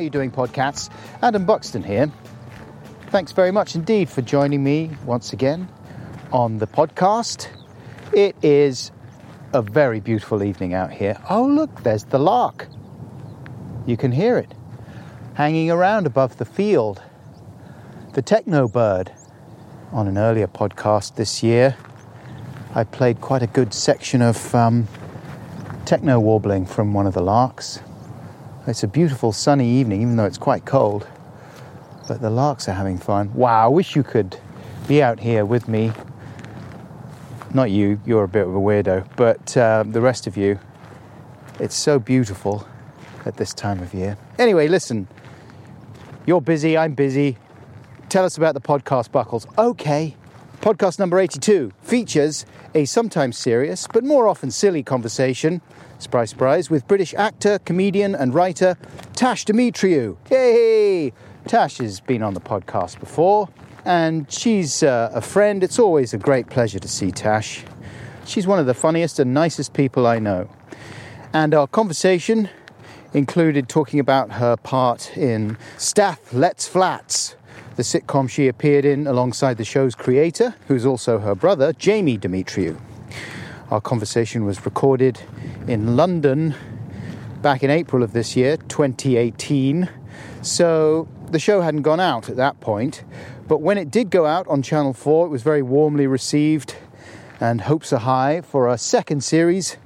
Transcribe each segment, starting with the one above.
You doing, podcasts? Adam Buxton here. Thanks very much indeed for joining me once again on the podcast. It is a very beautiful evening out here. Oh, look, there's the lark. You can hear it hanging around above the field. The techno bird. On an earlier podcast this year, I played quite a good section of um, techno warbling from one of the larks. It's a beautiful sunny evening, even though it's quite cold. But the larks are having fun. Wow, I wish you could be out here with me. Not you, you're a bit of a weirdo, but uh, the rest of you. It's so beautiful at this time of year. Anyway, listen, you're busy, I'm busy. Tell us about the podcast buckles. Okay. Podcast number 82 features a sometimes serious but more often silly conversation, surprise, surprise, with British actor, comedian, and writer Tash Demetriou. Yay! Tash has been on the podcast before, and she's uh, a friend. It's always a great pleasure to see Tash. She's one of the funniest and nicest people I know. And our conversation included talking about her part in Stath Let's Flats, the sitcom she appeared in alongside the show's creator, who's also her brother, Jamie Demetriou. Our conversation was recorded in London back in April of this year, 2018. So the show hadn't gone out at that point, but when it did go out on Channel 4, it was very warmly received, and hopes are high for a second series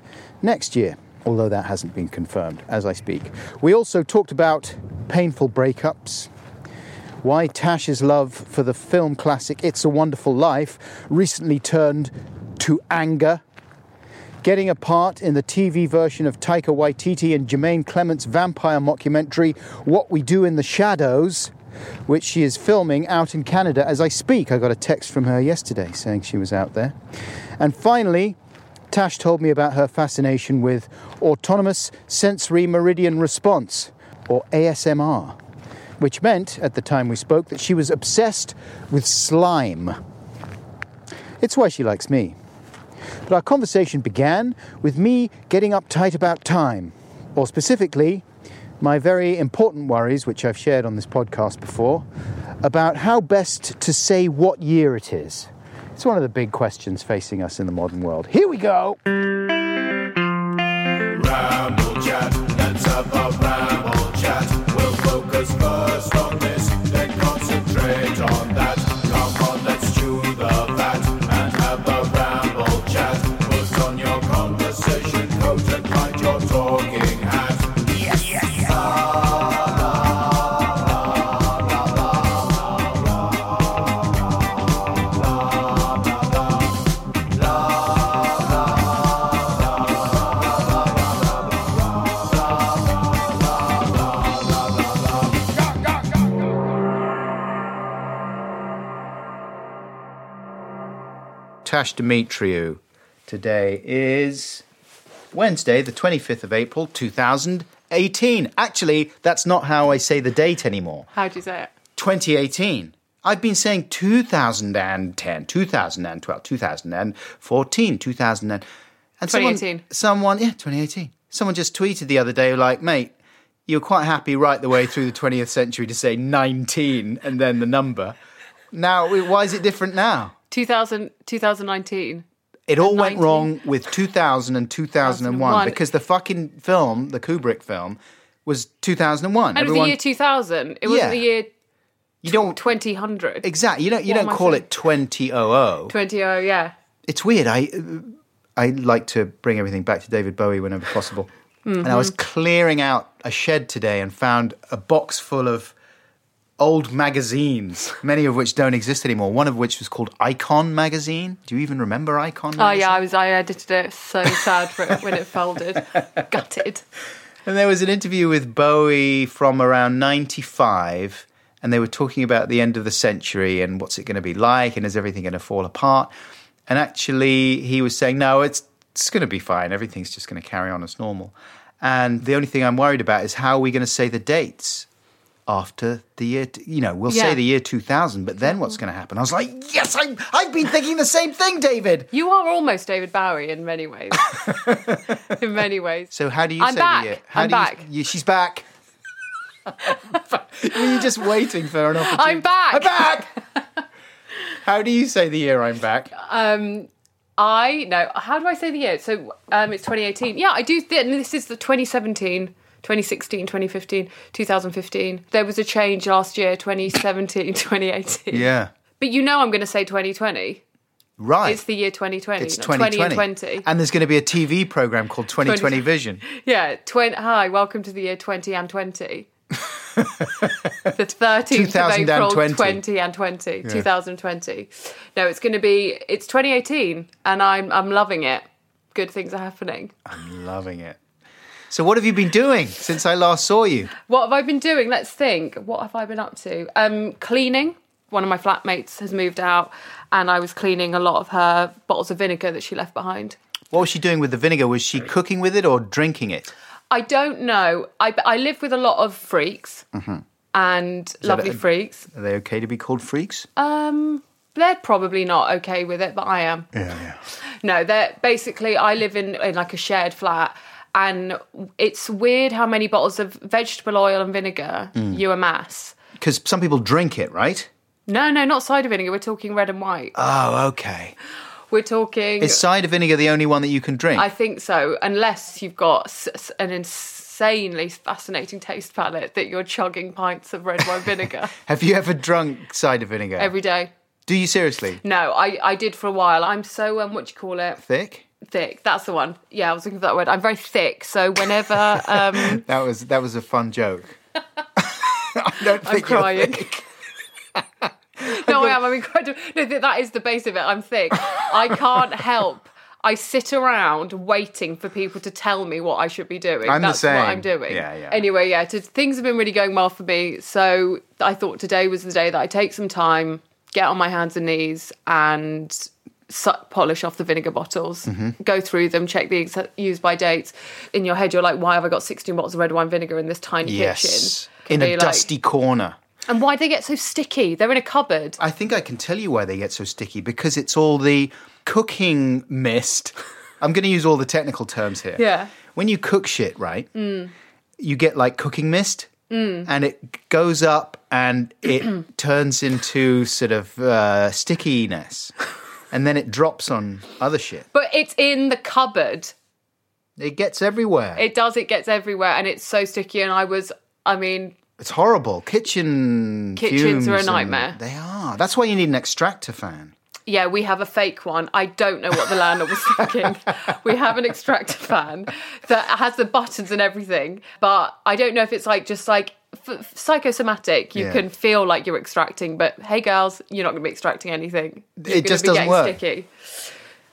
next year, although that hasn't been confirmed as I speak. We also talked about painful breakups, why Tash's love for the film classic It's a Wonderful Life recently turned to anger, getting a part in the TV version of Taika Waititi and Jemaine Clement's vampire mockumentary What We Do in the Shadows, which she is filming out in Canada as I speak. I got a text from her yesterday saying she was out there. And finally, Tash told me about her fascination with autonomous sensory meridian response, or ASMR which meant, at the time we spoke, that she was obsessed with slime. It's why she likes me. But our conversation began with me getting uptight about time, or specifically, my very important worries, which I've shared on this podcast before, about how best to say what year it is. It's one of the big questions facing us in the modern world. Here we go. Ramble chat, a ramble chat. We'll focus first Tash Demetriou. Today is Wednesday, the 25th of April, 2018. Actually, that's not how I say the date anymore. How do you say it? 2018. I've been saying 2010, 2012, 2014, 2000 and, and someone- 2018. Someone, yeah, 2018. Someone just tweeted the other day, like, mate, you're quite happy right the way through the 20th century to say 19 and then the number. Now, why is it different now? 2000, 2019. It all went 19? wrong with 2000 and 2001 2001. because the fucking film, the Kubrick film, was 2001. And it was the year 2000. It wasn't Yeah. the year you don't 2000. exactly. You don't. You What don't call saying? it 2000. 20, oh, yeah. It's weird. I I like to bring everything back to David Bowie whenever possible. And I was Mm-hmm. clearing out a shed today and found a box full of old magazines, many of which don't exist anymore. One of which was called Icon magazine. Do you even remember Icon? Magazine? Oh yeah, I was. I edited it. So sad for it when it folded. Gutted. And there was an interview with Bowie from around 95, and they were talking about the end of the century and what's it going to be like, and is everything going to fall apart? And actually, he was saying, no, it's, it's going to be fine. Everything's just going to carry on as normal. And the only thing I'm worried about is how are we going to say the dates after the year, t- you know, we'll say the year 2000, but then what's going to happen? I was like, yes, I, I've been thinking the same thing, David. You are almost David Bowie in many ways. in many ways. So how do you I'm say back. the year? How I'm do you- back. You, she's back. Were you just waiting for an opportunity? I'm back. I'm back. how do you say the year I'm back? Um, I no. How do I say the year? So um, it's 2018. Yeah, I do. Th- and this is the 2017, 2016, 2015, 2015. There was a change last year, 2017, 2018. Yeah. But you know, I'm going to say 2020. Right. It's the year 2020. It's not 2020. 20 and 20. And there's going to be a TV program called 2020 Vision. yeah. 20, hi, welcome to the year 20 and 20. the 13th of April, 20 and 20, 2020. No, it's going to be, it's 2018 and I'm, I'm loving it. Good things are happening. I'm loving it. So what have you been doing since I last saw you? What have I been doing? Let's think. What have I been up to? Um, cleaning. One of my flatmates has moved out, and I was cleaning a lot of her bottles of vinegar that she left behind. What was she doing with the vinegar? Was she cooking with it or drinking it? I don't know. I, I live with a lot of freaks and lovely a- freaks. Are they okay to be called freaks? Um, they're probably not okay with it, but I am. yeah, yeah. No, they're basically I live in, in like a shared flat, and it's weird how many bottles of vegetable oil and vinegar you amass. Because some people drink it, right? No, no, not cider vinegar. We're talking red and white. Oh, okay. We're talking. Is cider vinegar the only one that you can drink? I think so, unless you've got an insanely fascinating taste palette that you're chugging pints of red wine vinegar Have you ever drunk cider vinegar? every day. Do you seriously? No, I, I did for a while. I'm so um, what do you call it? Thick? Thick. That's the one. Yeah, I was looking for that word. I'm very thick, so whenever um, That was that was a fun joke. I don't I'm think you're crying. no, I am. I'm incredible. No, that is the base of it. I'm thick. I can't help. I sit around waiting for people to tell me what I should be doing. I'm the That's same. what I'm doing. Yeah, yeah. Anyway, yeah, to, things have been really going well for me. So I thought today was the day that I take some time, get on my hands and knees, and polish off the vinegar bottles, Mm-hmm. go through them, check the ex- use by dates. In your head, you're like, why have I got 16 bottles of red wine vinegar in this tiny Yes. kitchen? In a like- dusty corner. And why do they get so sticky? They're in a cupboard. I think I can tell you why they get so sticky because it's all the cooking mist. I'm going to use all the technical terms here. Yeah. When you cook shit, right? You get like cooking mist. And it goes up and it turns into sort of uh, stickiness. And then it drops on other shit. But it's in the cupboard. It gets everywhere. It does, it gets everywhere, and it's so sticky. And I was, I mean, it's horrible. Kitchen Kitchens are a nightmare. They are. That's why you need an extractor fan. yeah, we have a fake one. I don't know what the landlord was thinking. we have an extractor fan that has the buttons and everything, but I don't know if it's like just like f- psychosomatic. You Yeah. can feel like you're extracting, but hey, girls, you're not going to be extracting anything. You're It just be doesn't work. Sticky.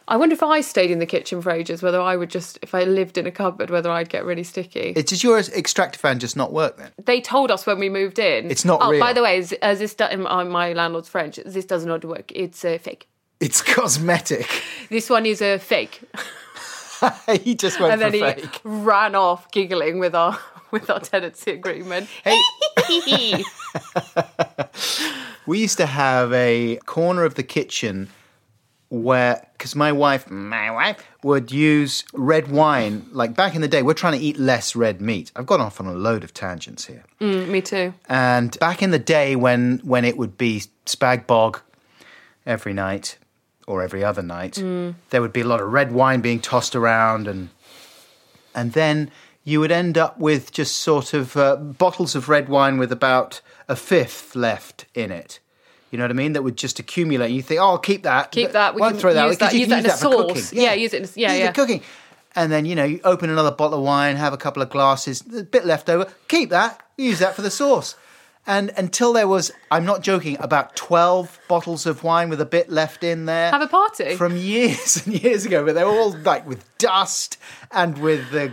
I wonder if I stayed in the kitchen for ages, whether I would just, if I lived in a cupboard, whether I'd get really sticky. It, does your extractor fan just not work then? they told us when we moved in. It's not oh, real. By the way, as, as uh, this do- um, uh, my landlord's French, this does not work. It's a fake. It's cosmetic. This one is a fake. he just went And then he fake. ran off giggling with our with our tenancy agreement. Hey, we used to have a corner of the kitchen where, because my wife, my wife would use red wine. Like back in the day, we're trying to eat less red meat. I've gone off on a load of tangents here. Mm, me too. And back in the day when when it would be spag bog every night or every other night, mm. there would be a lot of red wine being tossed around, and and then you would end up with just sort of uh, bottles of red wine with about a fifth left in it. You know what I mean? That would just accumulate. You think, oh, I'll keep that. Keep that. We Won't can throw that. use that- use can that in a for cooking. sauce. Yeah, use it in a- yeah, use it yeah. for cooking. And then you know you open another bottle of wine, have a couple of glasses, a bit left over. Keep that. Use that for the sauce. And until there was, I'm not joking, about 12 bottles of wine with a bit left in there. Have a party. From years and years ago, but they were all like with dust and with the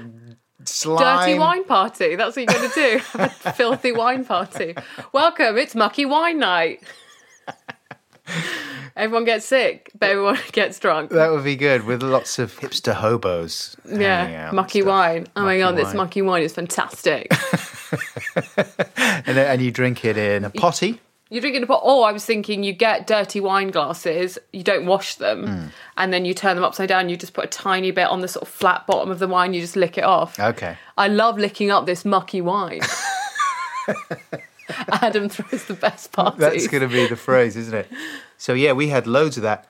slime. Dirty wine party. That's what you're going to do. Have a filthy wine party. Welcome. It's mucky wine night. Everyone gets sick, but everyone gets drunk. That would be good with lots of hipster hobos. Yeah, mucky wine. Oh my Mucky god, this mucky wine is fantastic. And, then- and you drink it in a potty. You're drinking a pot. Oh, I was thinking you get dirty wine glasses, you don't wash them, Hmm. and then you turn them upside down. You just put a tiny bit on the sort of flat bottom of the wine. You just lick it off. Okay. I love licking up this mucky wine. Adam throws the best parties. That's going to be the phrase, isn't it? So yeah, we had loads of that.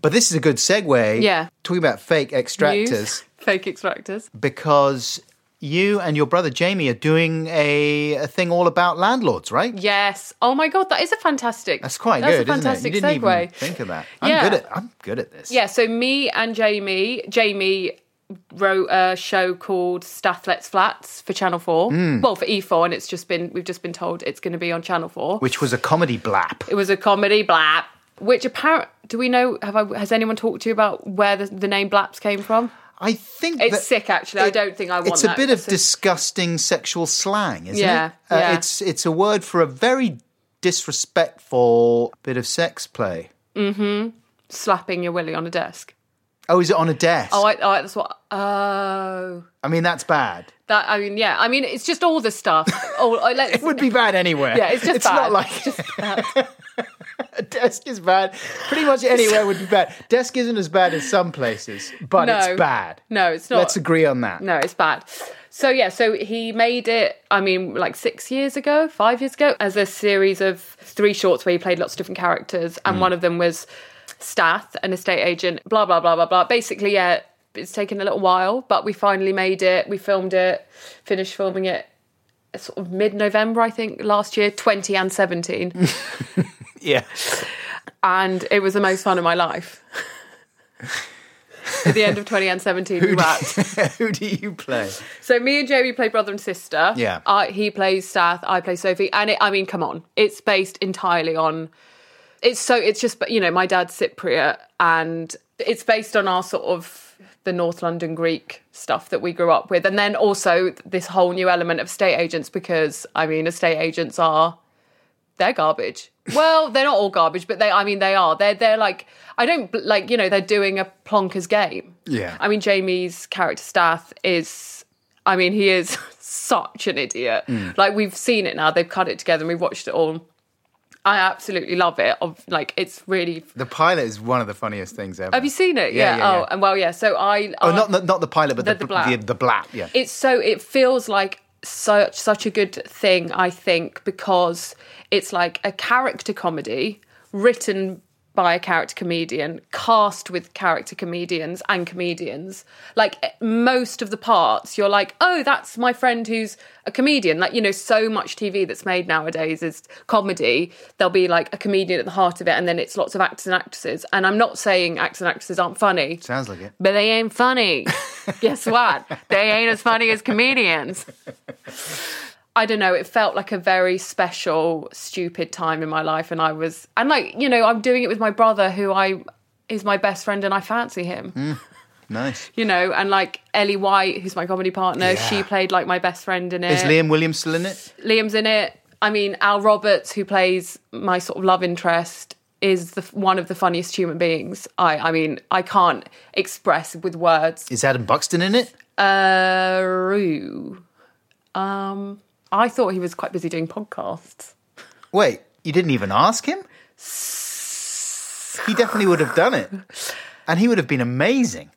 But this is a good segue. Yeah. Talking about fake extractors News. Fake extractors. because you and your brother Jamie are doing a, a thing all about landlords, right? Yes. Oh my god, that is a fantastic. That's quite that's good, a isn't it? fantastic You didn't segue. even think of that. I'm Yeah. good at I'm good at this. Yeah, so me and Jamie, Jamie wrote a show called Stath Let's Flats for Channel 4. Hmm. Well, for E4 and it's just been we've just been told it's going to be on Channel 4. Which was a comedy blap. It was a comedy blap which apparent do we know have I has anyone talked to you about where the, the name blaps came from? I think It's sick actually. I don't think I want It's a bit of disgusting sexual slang, isn't Yeah, it? Uh, yeah. It's it's a word for a very disrespectful bit of sex play. Mm-hmm. Slapping your willy on a desk. Oh, is it on a desk? Oh, I, oh that's what oh I mean, that's bad. that I mean yeah, I mean it's just all the stuff. oh, It would be bad anyway. Yeah, it's just it's bad. not like It's just desk is bad. Pretty much anywhere would be bad. Desk isn't as bad as some places, but No. it's bad. No, it's not. Let's agree on that. No, it's bad. So yeah, so he made it. I mean, like six years ago, five years ago, as a series of three shorts where he played lots of different characters, and one of them was Stath, an estate agent. Blah blah blah blah blah. Basically, yeah, it's taken a little while, but we finally made it. We filmed it, finished filming it, sort of mid-November, I think, last year, twenty and seventeen, Yeah. and it was the most fun of my life. At the end of 20 and 17, we wrapped. Who do you play? So me and Jamie play brother and sister. Yeah. I, he plays Stath. I play Sophie. And it, I mean, come on, it's based entirely on. It's so it's just you know my dad's Cypriot and it's based on our sort of the North London Greek stuff that we grew up with, and then also this whole new element of estate agents because I mean estate agents are they're garbage. Well, they're not all garbage, but they I mean they are. They're they're like I don't like you know they're doing a plonkers game. Yeah. I mean Jamie's character Stath is I mean he is such an idiot. Mm. Like we've seen it now. They've cut it together and we've watched it all. I absolutely love it. Of like it's really The pilot is one of the funniest things ever. Have you seen it? Yeah, Yeah. yeah, oh, yeah. and well, yeah. So I. Oh, I- not the, not the pilot, but the, The- the the, blap. the, the blap. Yeah. it's so it feels like such such a good thing i think because it's like a character comedy written by a character comedian cast with character comedians and comedians like eh, most of the parts you're like oh that's my friend who's a comedian like you know so much tv that's made nowadays is comedy there'll be like a comedian at the heart of it and then it's lots of actors and actresses and i'm not saying actors and actresses aren't funny Sounds like it. but they ain't funny. Guess what? They ain't as funny as comedians. I don't know. It felt like a very special, stupid time in my life, and I was, and like you know, I'm doing it with my brother, who I is my best friend, and I fancy him. Nice. You know, and like Ellie White, who's my comedy partner, Yeah. she played like my best friend in it. Is Liam Williams still in it? Liam's in it. I mean, Al Roberts, who plays my sort of love interest, is the one of the funniest human beings. I, I mean, I can't express with words. Is Adam Buxton in it? Uh. Um, I thought he was quite busy doing podcasts. Wait, you didn't even ask him? He definitely would have done it. And he would have been amazing.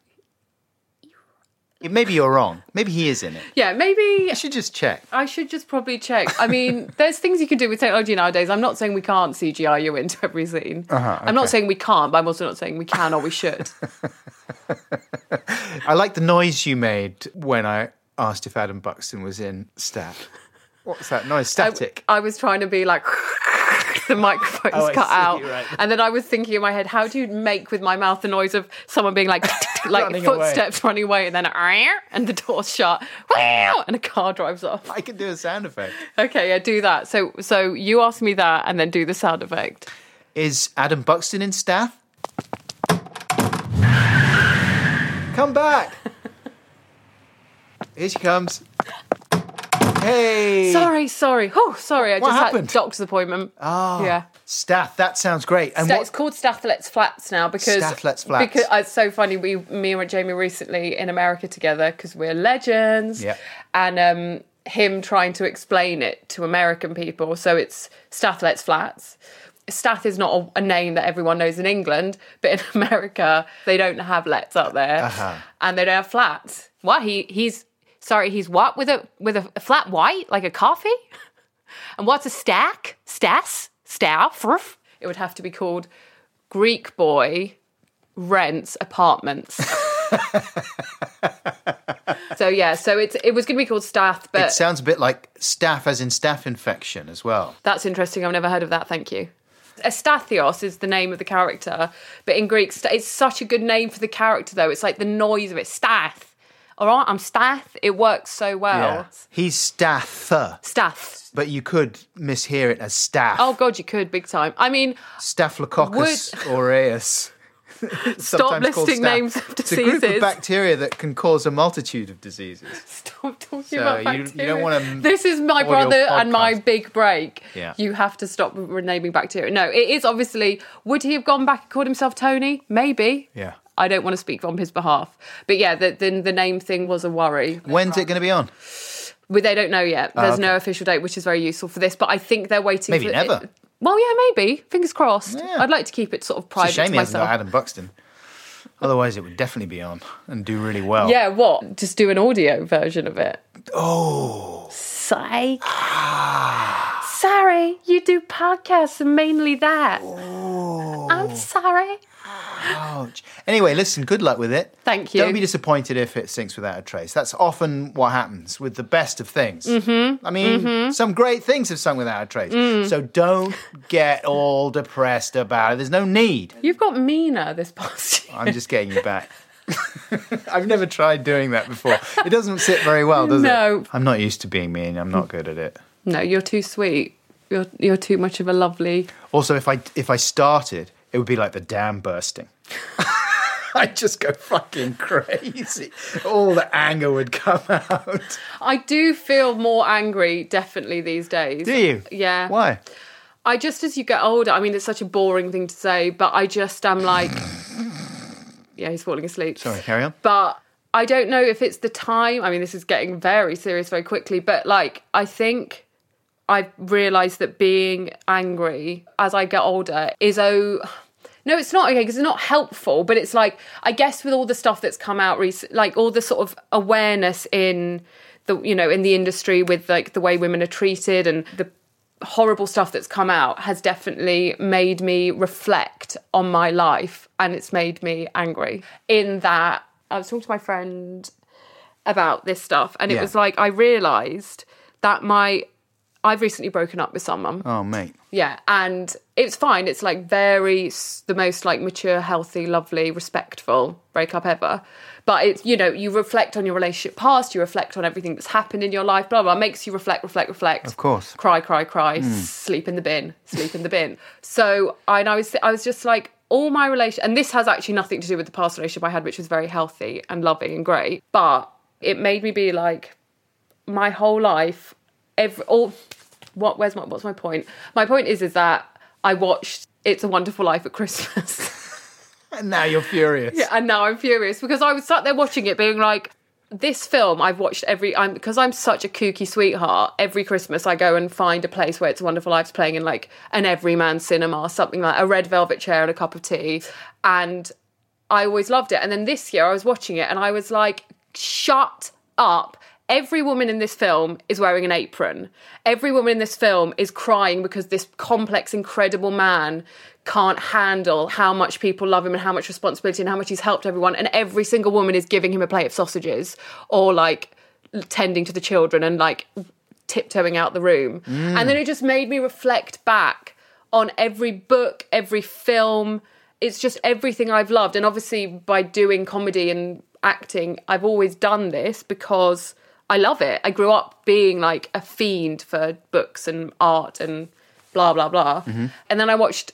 Maybe you're wrong. Maybe he is in it. Yeah, maybe You should just check. I should just probably check. I mean, there's things you can do with technology nowadays. I'm not saying we can't CGI you into every scene. Uh-huh, I'm not saying we can't, but I'm also not saying we can or we should. I like the noise you made when I asked if Adam Buxton was in Stat. What's that noise? Static. I was trying to be like the microphone's Oh, cut see, out, right. and then I was thinking in my head, how do you make with my mouth the noise of someone being like like Running away. footsteps running away, and then and the door's shut, and a car drives off. I can do a sound effect. Okay, yeah, do that. So so you ask me that, and then do the sound effect. Is Adam Buxton in Stath? Come back. Here she comes. Hey. Sorry, sorry. Oh, sorry. I What just happened? had a doctor's appointment. Oh, Yeah. Staff. That sounds great. And what? It's called Stath Let's Flats now because Stath Let's Flats. Because uh, it's so funny. We, me and Jamie, recently in America together because we're legends. Yeah. And um, him trying to explain it to American people. So it's Stath Let's Flats. Stath is not a, a name that everyone knows in England, but in America they don't have lets up there, Uh-huh. and they don't have flats. What he he's sorry he's what with a with a, flat white like a coffee, and what's a stack stas staff? It would have to be called Greek boy rents apartments. so yeah, so it's it was going to be called staff, but it sounds a bit like staph as in staph infection, as well. That's interesting. I've never heard of that. Thank you. Estathios is the name of the character, but in Greek, it's such a good name for the character, though. It's like the noise of it. Stath. All right, I'm Stath. It works so well. Yeah. He's staph, Stath. but you could mishear it as staph. Oh God, you could big time. I mean, Staphylococcus aureus. stop listing names of diseases. It's a group of bacteria that can cause a multitude of diseases. Stop talking So about you- you don't wanna This is my brother and my big break. Yeah. You have to stop renaming bacteria. No, it is obviously. Would he have gone back and called himself Tony? Maybe. Yeah. I don't want to speak on his behalf, but yeah, the the, the name thing was a worry. When's it going to be on? But they don't know yet. Ah, There's okay. no official date, which is very useful for this. But I think they're waiting. Maybe for never. well, yeah, maybe. Fingers crossed. Yeah. I'd like to keep it sort of It's private a shame he hasn't got Adam Buxton. Otherwise, it would definitely be on and do really well. Yeah, what? Just do an audio version of it. Oh. Psych. Ah. Sorry, you do podcasts and mainly that. Oh. I'm sorry. Ouch. Anyway, listen, good luck with it. Thank you. Don't be disappointed if it sinks without a trace. That's often what happens with the best of things. Mm-hmm. I mean, some great things have sunk without a trace. Mm. So don't get all depressed about it. There's no need. You've got meaner this past year. I'm just getting you back. I've never tried doing that before. It doesn't sit very well, does No. it? No. I'm not used to being mean. I'm not good at it. No, you're too sweet. You're you're too much of a lovely. Also, if I if I started, it would be like the dam bursting. I'd just go fucking crazy. All the anger would come out. I do feel more angry, definitely these days. Do you? Yeah. Why? I just as you get older, I mean, it's such a boring thing to say, but I just am like, yeah, he's falling asleep. Sorry, carry on. But I don't know if it's the time. I mean, this is getting very serious very quickly, but like, I think I've realised that being angry as I get older is oh. No, it's not okay because it's not helpful, but it's like I guess with all the stuff that's come out recent, like all the sort of awareness in the you know in the industry with like the way women are treated and the horrible stuff that's come out has definitely made me reflect on my life and it's made me angry in that I was talking to my friend about this stuff and it Yeah. was like I realized that my I've recently broken up with someone Oh, mate. yeah, and it's fine. It's like very the most like mature, healthy, lovely, respectful breakup ever. But it's you know you reflect on your relationship past, you reflect on everything that's happened in your life, blah blah. Makes you reflect, reflect, reflect. Of course. Cry, cry, cry. Hmm. Sleep in the bin. Sleep in the bin. So I and I was I was just like all my relation, and this has actually nothing to do with the past relationship I had, which was very healthy and loving and great. But it made me be like my whole life every all what where's my what's my point my point is is that i watched it's a wonderful life at christmas And now you're furious. Yeah, and now i'm furious because i was sat there watching it being like this film i've watched every i'm because i'm such a kooky sweetheart every christmas i go and find a place where it's a wonderful life's playing in like an everyman cinema something like a red velvet chair and a cup of tea and I always loved it. And then this year I was watching it and I was like, shut up. Every woman in this film is wearing an apron. Every woman in this film is crying because this complex, incredible man can't handle how much people love him and how much responsibility and how much he's helped everyone. And every single woman is giving him a plate of sausages or like tending to the children and like tiptoeing out the room. Mm. And then it just made me reflect back on every book, every film. It's just everything I've loved. And obviously, by doing comedy and acting, I've always done this because I love it. I grew up being like a fiend for books and art and blah, blah, blah. And then I watched,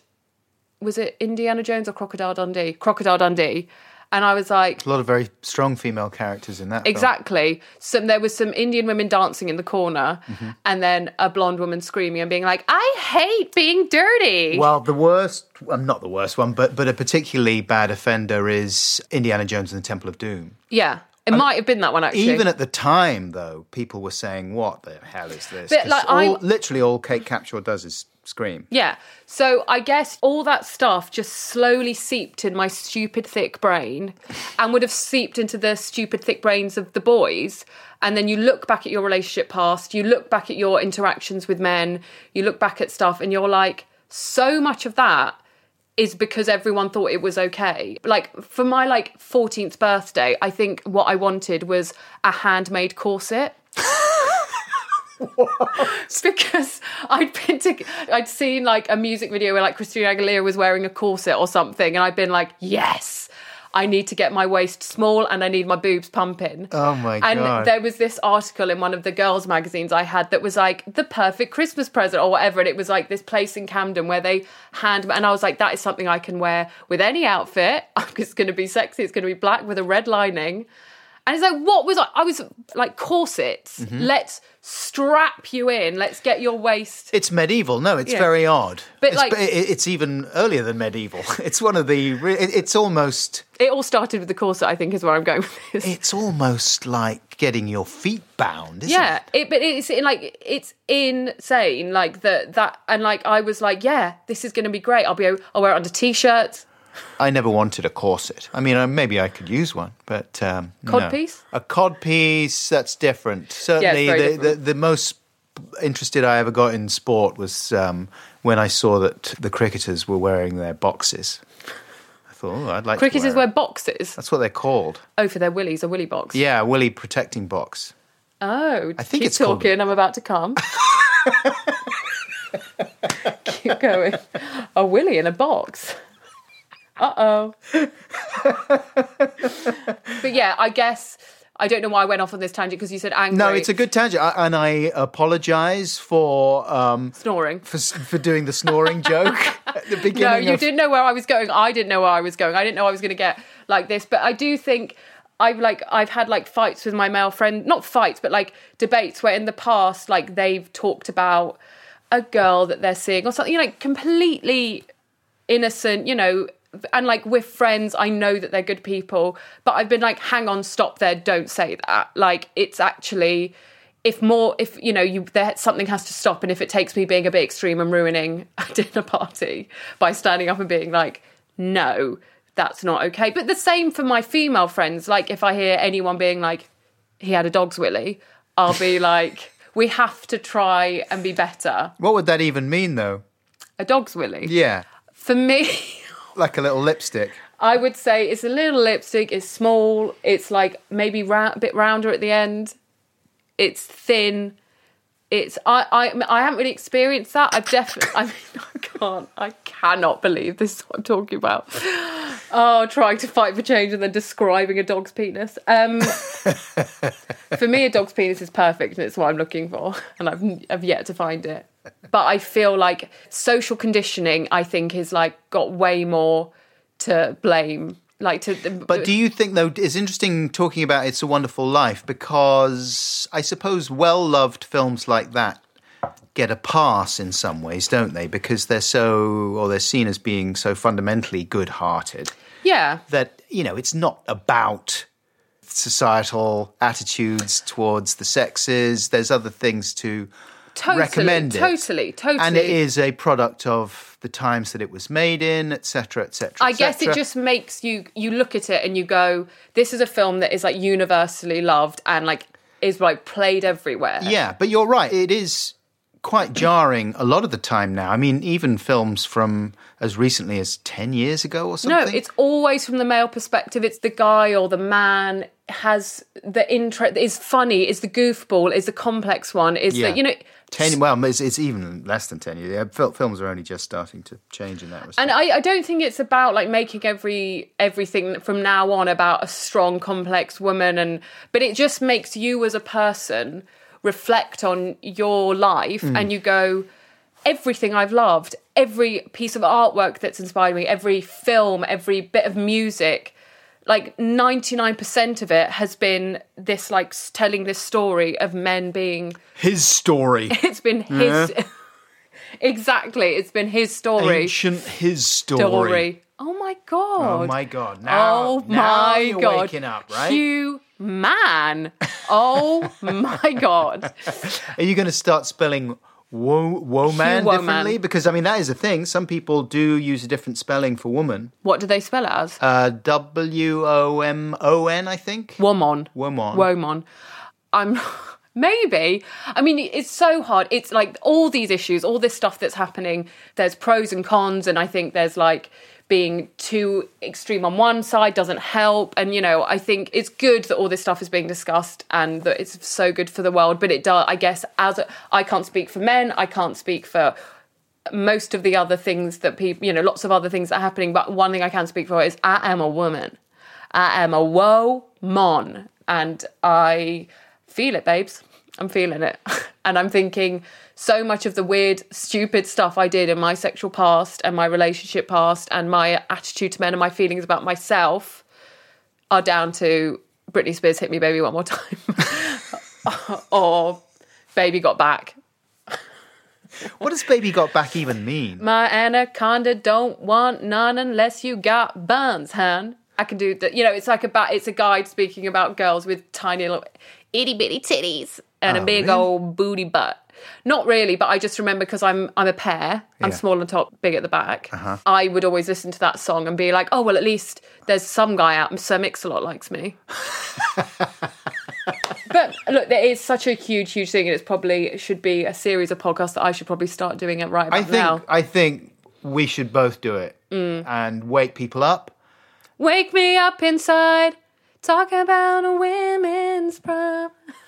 was it Indiana Jones or Crocodile Dundee? Crocodile Dundee. and I was like, A lot of very strong female characters in that. film. Exactly. So there was some Indian women dancing in the corner, Mm-hmm. and then a blonde woman screaming and being like, "I hate being dirty." Well, the worst, well, not the worst one, but but a particularly bad offender is Indiana Jones and the Temple of Doom. yeah, it might have been that one actually. Even at the time, though, people were saying, "What the hell is this?" But, like, all, literally all Kate Capshaw does is scream. yeah. So I guess all that stuff just slowly seeped in my stupid thick brain, and would have seeped into the stupid thick brains of the boys. And then you look back at your relationship past, you look back at your interactions with men, you look back at stuff, and you're like, so much of that is because everyone thought it was okay. Like for my like 14th birthday, I think what I wanted was a handmade corset. because I'd been to, I'd seen like a music video where like Christina Aguilera was wearing a corset or something, and I'd been like, yes, I need to get my waist small and I need my boobs pumping. Oh my And God. And there was this article in one of the girls' magazines I had that was like the perfect Christmas present or whatever, and it was like this place in Camden where they hand, and I was like, that is something I can wear with any outfit. it's going to be sexy. It's going to be black with a red lining. And it's like, what was I? I was like, corsets. Mm-hmm. Let's strap you in. Let's get your waist. It's medieval. No, it's Yeah. very odd. But, it's, like- it's even earlier than medieval. It's one of the. It's almost. It all started with the corset, I think, is where I'm going with this. It's almost like getting your feet bound, isn't yeah, it? it, but it's in, like it's insane. Like that, that, and like I was like, yeah, this is going to be great. I'll be, I'll wear it under t-shirts. I never wanted a corset. I mean, maybe I could use one, but um, no. Codpiece? A codpiece. That's different. Certainly, very the, different. The, the most interested I ever got in sport was um, when I saw that the cricketers were wearing their boxes. I thought, oh, I'd like Cricketers to wear. wear boxes. That's what they're called. Oh, for their willies, a willy box. Yeah, a willy protecting box. Oh, I think keep it's talking. I'm about to come. keep going. A willy in a box. Uh oh. but yeah, I guess I don't know why I went off on this tangent because you said angry. No, it's a good tangent, I, and I apologise for um, snoring. for for doing the snoring joke at the beginning. No, you of- didn't know where I was going. I didn't know where I was going. I didn't know I was going to get like this. But I do think I've like I've had like fights with my male friend, not fights, but like debates where in the past like they've talked about a girl that they're seeing or something, you know, like completely innocent, you know, and like with friends, I know that they're good people, but I've been like, hang on, stop there, don't say that. Like it's actually if more if you know you there something has to stop and if it takes me being a bit extreme and ruining a dinner party by standing up and being like no that's not okay. But the same for my female friends. Like if i hear anyone being like he had a dog's willy i'll be like we have to try and be better. What would that even mean, though? a dog's willy? Yeah, for me like a little lipstick. I would say it's a little lipstick. It's small. It's like maybe a bit rounder at the end. It's thin. It's I I I haven't really experienced that. I've definitely I mean I can't I cannot believe this is what I'm talking about. Oh, trying to fight for change and then describing a dog's penis. Um, for me, a dog's penis is perfect, and it's what I'm looking for, and I've I've yet to find it. But I feel like social conditioning, I think, is like got way more to blame. Like to, But do you think, though, it's interesting talking about It's a Wonderful Life because I suppose well loved films like that get a pass in some ways, don't they? Because they're so, or they're seen as being so fundamentally good hearted yeah, that, you know, it's not about societal attitudes towards the sexes. There's other things to totally, recommend it. totally, totally. And it is a product of the times that it was made in, etc., etc. I guess it just makes you you look at it and you go, this is a film that is like universally loved and like is like played everywhere. Yeah, but you're right. It is quite jarring a lot of the time now. I mean, even films from as recently as 10 years ago or something. No, it's always from the male perspective. It's the guy or the man has the interest is funny, is the goofball, is the complex one, is Yeah. the you know 10, well, it's, it's even less than 10 years. Yeah, films are only just starting to change in that respect. And I, I don't think it's about like making every everything from now on about a strong, complex woman, and but it just makes you as a person reflect on your life, and mm. you go, everything I've loved, every piece of artwork that's inspired me, every film, every bit of music like 99% of it has been this like telling this story of men being His story. it's been his exactly it's been his story Ancient his story. story oh my god Oh my god. Now, oh now my you're god waking up, right? Hugh man oh my god Are you going to start spelling wo- woman Woman. differently? Because I mean that is a thing. Some people do use a different spelling for woman. what do they spell it as Uh, W O M O N, I think. woman Womon. Womon. I'm maybe. I mean, it's so hard. It's like all these issues, all this stuff that's happening. There's pros and cons, and I think there's like being too extreme on one side doesn't help. And you know, I think it's good that all this stuff is being discussed and that it's so good for the world. But it does, I guess, as I can't speak for men, I can't speak for most of the other things that people, you know, lots of other things that are happening. But one thing I can speak for is I am a woman. I am a woe-mon. And I feel it, babes. I'm feeling it. And I'm thinking so much of the weird, stupid stuff I did in my sexual past and my relationship past and my attitude to men and my feelings about myself are down to Britney Spears hit me baby one more time. or baby got back. What does baby got back even mean? My anaconda don't want none unless you got buns, hun. I can do that. You know, it's like about it's a guide speaking about girls with tiny little itty bitty titties and a Oh, big really? old booty butt. Not really, but I just remember because I'm I'm a pear. I'm Yeah. small on top, big at the back. Uh-huh. I would always listen to that song and be like, oh well, at least there's some guy out. Sir Mix-a-Lot likes me. but look, there is such a huge, huge thing, and it's probably it should be a series of podcasts that I should probably start doing it right I think now. I think we should both do it Mm. and wake people up. Wake me up inside. Talk about a women's prime.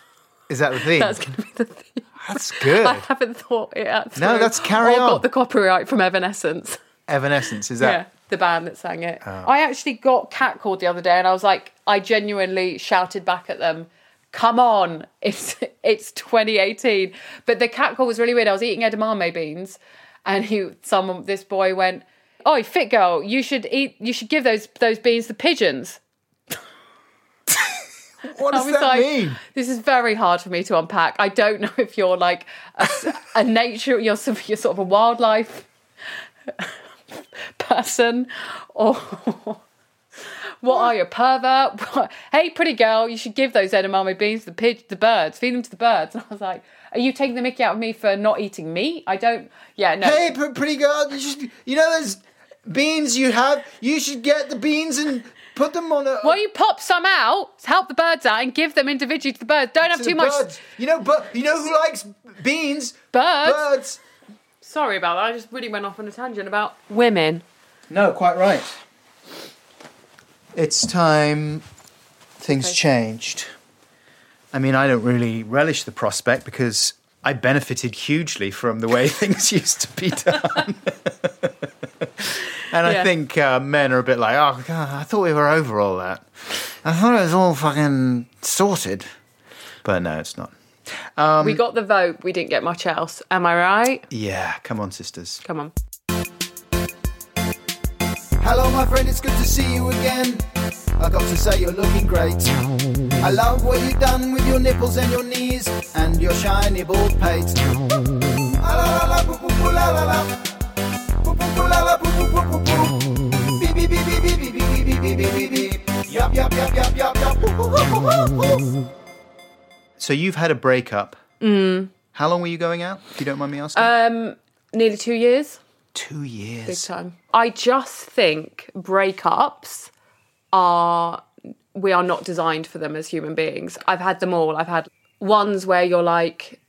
Is that the theme? That's going to be the thing. That's good. I haven't thought it out. No, that's Carry or On. got the copyright from Evanescence. Evanescence is Yeah, that? the band that sang it. Oh. I actually got catcalled the other day, and I was like, I genuinely shouted back at them. Come on, it's it's 2018. But the catcall was really weird. I was eating edamame beans, and he, someone, this boy went, "Oh, fit girl, you should eat. You should give those those beans to pigeons." What does that like, mean? this is very hard for me to unpack. I don't know if you're like a, a nature, you're sort, of, you're sort of a wildlife person, or what are you, a pervert? hey, pretty girl, you should give those edamame beans to the pig, the birds, feed them to the birds. And I was like, are you taking the mickey out of me for not eating meat? I don't. Yeah, no. Hey, pretty girl, you should. You know those beans you have. You should get the beans and put them on a. Well, you pop some out, help the birds out, and give them individually to the birds. Don't have to too the much birds. You know, but you know who likes beans? birds. Birds. Sorry about that. I just really went off on a tangent about women. No, quite right. It's time things Okay. changed. I mean, I don't really relish the prospect because I benefited hugely from the way things used to be done. and I think uh, men are a bit like, oh, God, I thought we were over all that. I thought it was all fucking sorted. But no, it's not. Um, we got the vote. We didn't get much else. Am I right? Yeah, come on, sisters. Come on. Hello, my friend, it's good to see you again. I got to say, you're looking great. I love what you've done with your nipples and your knees and your shiny bald pate. La, la, la, boo, boo, boo, la, la, la. Boo, boo, boo, la, la, boo, boo, boo, boo, boo. Beep, beep, beep, beep, beep, beep, beep, beep, beep, beep, beep, beep. Yup, yup, yup, yup, yup, yup. Boo, boo, boo, boo, boo, boo. So you've had a breakup. Mm. How long were you going out, if you don't mind me asking? Um, nearly two years. Two years. Big time. I just think breakups are we are not designed for them as human beings. I've had them all. I've had ones where you're like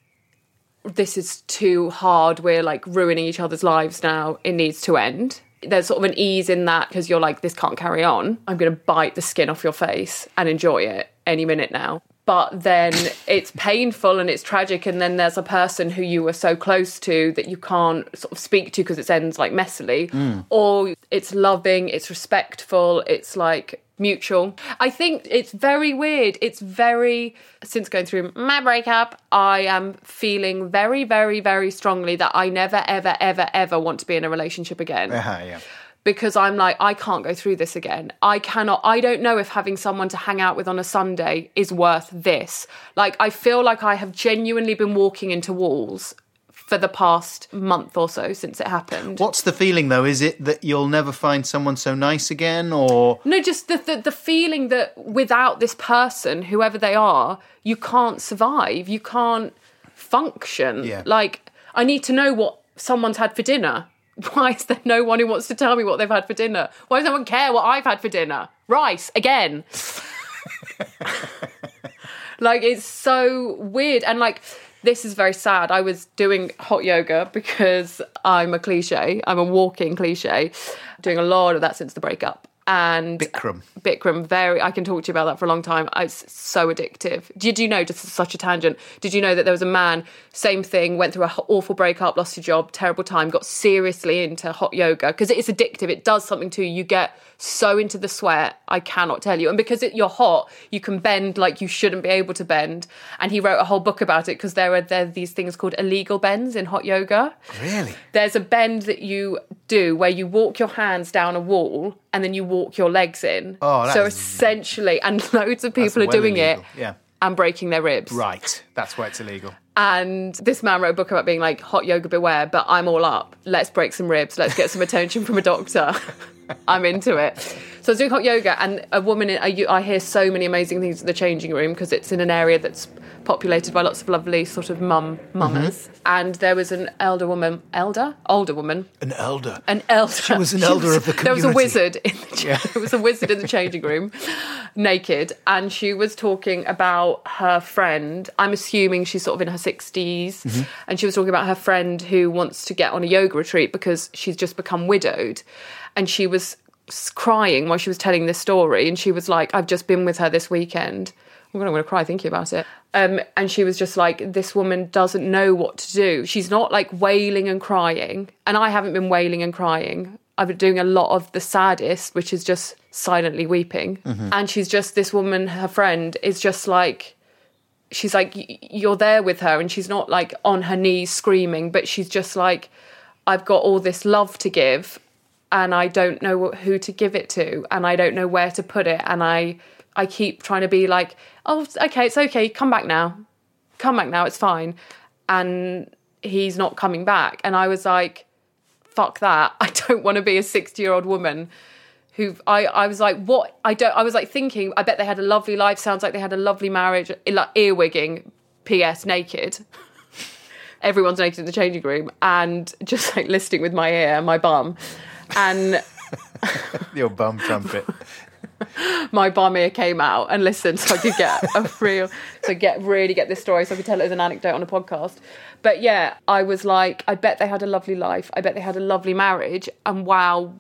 this is too hard. We're like ruining each other's lives now. It needs to end. There's sort of an ease in that because you're like, this can't carry on. I'm going to bite the skin off your face and enjoy it any minute now. But then it's painful and it's tragic. And then there's a person who you were so close to that you can't sort of speak to because it ends like messily. Or it's loving, it's respectful, it's like mutual. I think it's very weird. It's very, since going through my breakup, I am feeling very, very, very strongly that I never, ever, ever, ever want to be in a relationship again Uh-huh, yeah. Because I'm like, I can't go through this again. I cannot, I don't know if having someone to hang out with on a Sunday is worth this. Like, I feel like I have genuinely been walking into walls for the past month or so since it happened. What's the feeling though? Is it that you'll never find someone so nice again, or No, just the, the the feeling that without this person, whoever they are, you can't survive. You can't function. Yeah. Like I need to know what someone's had for dinner. Why is there no one who wants to tell me what they've had for dinner? Why does no one care what I've had for dinner? Rice again. like it's so weird and like this is very sad. I was doing hot yoga because I'm a cliche. I'm a walking cliche. Doing a lot of that since the breakup. And Bikram? Bikram, very. I can talk to you about that for a long time. It's so addictive. Did you know? Just such a tangent. Did you know that there was a man, same thing, went through a h- awful breakup, lost his job, terrible time, got seriously into hot yoga because it is addictive. It does something to you. You get so into the sweat. I cannot tell you. And because it, you're hot, you can bend like you shouldn't be able to bend. And he wrote a whole book about it because there are there are these things called illegal bends in hot yoga really? there's a bend that you do where you walk your hands down a wall and then you walk your legs in. Oh, so that's- essentially, and loads of people are well doing illegal. it Yeah. and breaking their ribs. Right. That's why it's illegal. And this man wrote a book about being like hot yoga beware, but I'm all up. Let's break some ribs. Let's get some attention from a doctor. I'm into it. So I was doing hot yoga, and a woman. In, I, I hear so many amazing things in the changing room because it's in an area that's populated by lots of lovely sort of mum mummers. And there was an elder woman, elder, older woman, An elder. an elder. She was an elder of the community. There was a wizard in the cha- there was a wizard in the changing room, naked, and she was talking about her friend. I'm assuming she's sort of in her 60s, Mm-hmm. and she was talking about her friend who wants to get on a yoga retreat because she's just become widowed, and she was crying while she was telling this story, and she was like, "I've just been with her this weekend." I'm going to cry thinking about it. Um, and she was just like, this woman doesn't know what to do. She's not like wailing and crying. And I haven't been wailing and crying. I've been doing a lot of the saddest, which is just silently weeping. And she's just, this woman, her friend, is just like, she's like, you're there with her. And she's not like on her knees screaming, but she's just like, I've got all this love to give and I don't know who to give it to and I don't know where to put it and I I keep trying to be like oh okay it's okay come back now. Come back now it's fine. And he's not coming back. And I was like fuck that. I don't want to be a 60 year old woman who I, I was like what? I don't I was like thinking I bet they had a lovely life sounds like they had a lovely marriage like earwigging ps naked. Everyone's naked in the changing room and just like listening with my ear and my bum and Your bum trumpet. my bum ear came out and listened so I could get a real so get really get this story so I could tell it as an anecdote on a podcast. But yeah, I was like, I bet they had a lovely life. I bet they had a lovely marriage. And wow,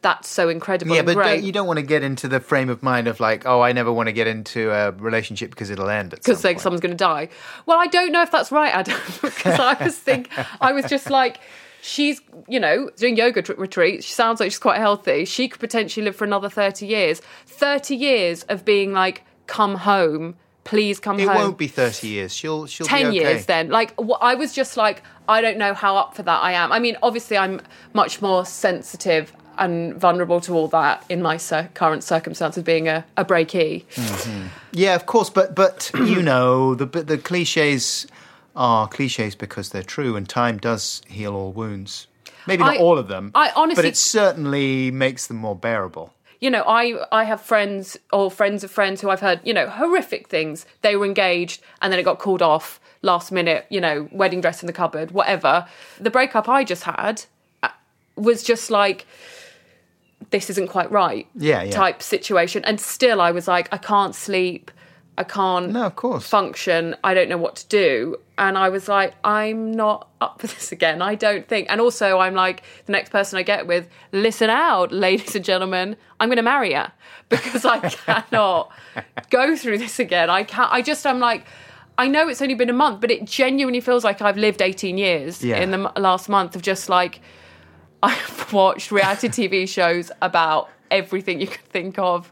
that's so incredible yeah, but great. don't, you don't want to get into the frame of mind of like, oh, I never want to get into a relationship because it'll end at some because like someone's going to die. Well, I don't know if that's right, Adam, because I was think I was just like, she's you know doing yoga tr- retreats. She sounds like she's quite healthy. She could potentially live for another thirty years. Thirty years of being like, come home, please come It home. It won't be thirty years. She'll she'll 10 be okay. years then like wh- i was just like i don't know how up for that i am i mean obviously i'm much more sensitive and vulnerable to all that in my cir- current circumstances being a, a breakee mm-hmm. Yeah, of course, but but you know the but the cliches are cliches because they're true, and time does heal all wounds. Maybe not I- all of them. I honestly- but it certainly makes them more bearable. you know i i have friends or friends of friends who i've heard you know horrific things they were engaged and then it got called off last minute you know wedding dress in the cupboard whatever the breakup i just had uh, was just like this isn't quite right Yeah, yeah. type situation and still i was like i can't sleep i can't No, of course. function i don't know what to do and i was like i'm not up for this again i don't think and also i'm like the next person i get with listen out ladies and gentlemen i'm going to marry her because i cannot go through this again i can't i just i'm like i know it's only been a month but it genuinely feels like i've lived 18 years Yeah. in the last month of just like I've watched reality TV shows about everything you could think of.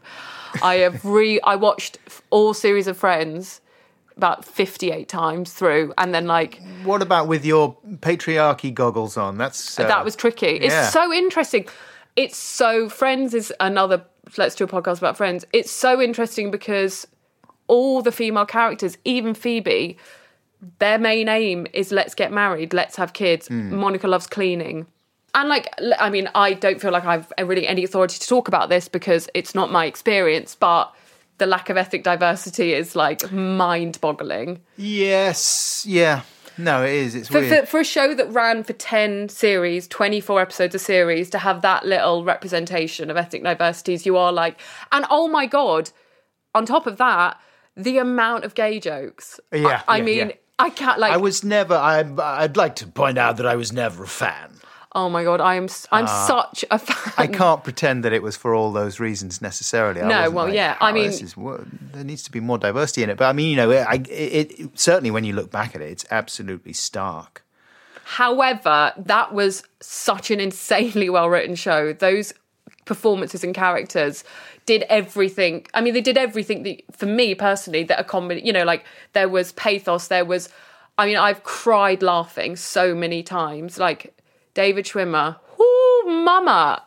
I have re I watched all series of Friends about 58 times through and then like What about with your patriarchy goggles on? That's uh, that was tricky. It's so interesting. it's so Friends is another. Let's do a podcast about Friends. It's so interesting because all the female characters, even Phoebe, their main aim is let's get married, let's have kids. Monica loves cleaning. And like, i mean, I don't feel like I've really any authority to talk about this because it's not my experience, but the lack of ethnic diversity is like mind boggling. Yes, yeah. No, it is. It's For, weird. for, for a show that ran for 10 series, 24 episodes a series, to have that little representation of ethnic diversities, you are like, and oh my God, on top of that, the amount of gay jokes. Yeah, I, I yeah, mean, yeah. I can't like. I was never. I, I'd like to point out that I was never a fan. Oh my God, I am. s- I'm ah. such a fan. I can't pretend that it was for all those reasons necessarily. I No, well, like, yeah, I "Oh, mean- this is, wo- there needs to be more diversity in it. But I mean, you know, I, it, it certainly when you look back at it, it's absolutely stark. However, that was such an insanely well written show. Those performances and characters did everything. I mean, they did everything that, for me personally, that a comedy, you know, like there was pathos, there was, I mean, I've cried laughing so many times. Like David Schwimmer, whoo, mama.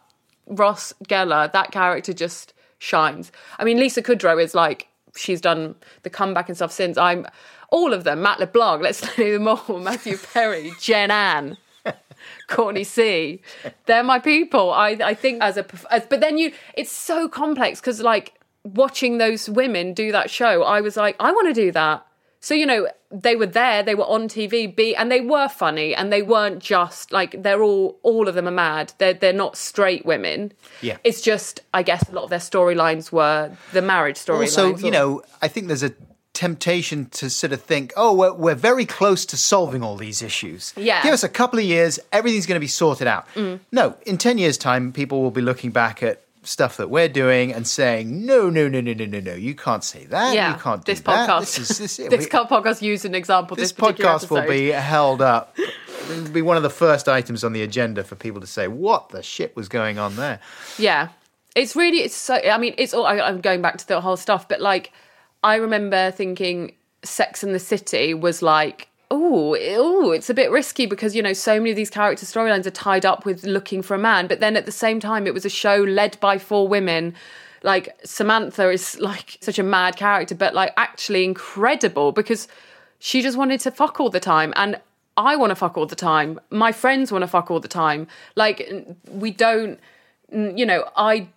Ross Geller, that character just shines. I mean, Lisa Kudrow is like, she's done the comeback and stuff since. I'm, all of them, Matt LeBlanc, let's name them all, Matthew Perry, Jen Ann. Courtney C. They're my people. I I think as a as, but then you it's so complex because like watching those women do that show, I was like, I want to do that. So you know, they were there, they were on TV, be and they were funny, and they weren't just like they're all all of them are mad. They're they're not straight women. Yeah. it's just I guess a lot of their storylines were the marriage storylines. Also, you know, I think there's a temptation to sort of think, oh, we're, we're very close to solving all these issues. Yeah. Mm. Give us a couple of years, everything's going to be sorted out. No, in 10 years' time, people will be looking back at stuff that we're doing and saying, no, no, no, no, no, no, no, you can't say that. yeah, You can't do this that. podcast. This, is, this, this we- podcast used an example. this This, podcast will be held up. It'll be one of the first items on the agenda for people to say, what the shit was going on there? Yeah, it's really it's so. I mean, it's all. I, I'm going back to the whole stuff, but like, I remember thinking Sex and the City was like. Oh, oh, it's a bit risky because you know so many of these character storylines are tied up with looking for a man, but then at the same time, it was a show led by four women. Like Samantha is like such a mad character, but like actually incredible because she just wanted to fuck all the time, and I want to fuck all the time. My friends want to fuck all the time. Like we don't you know, I.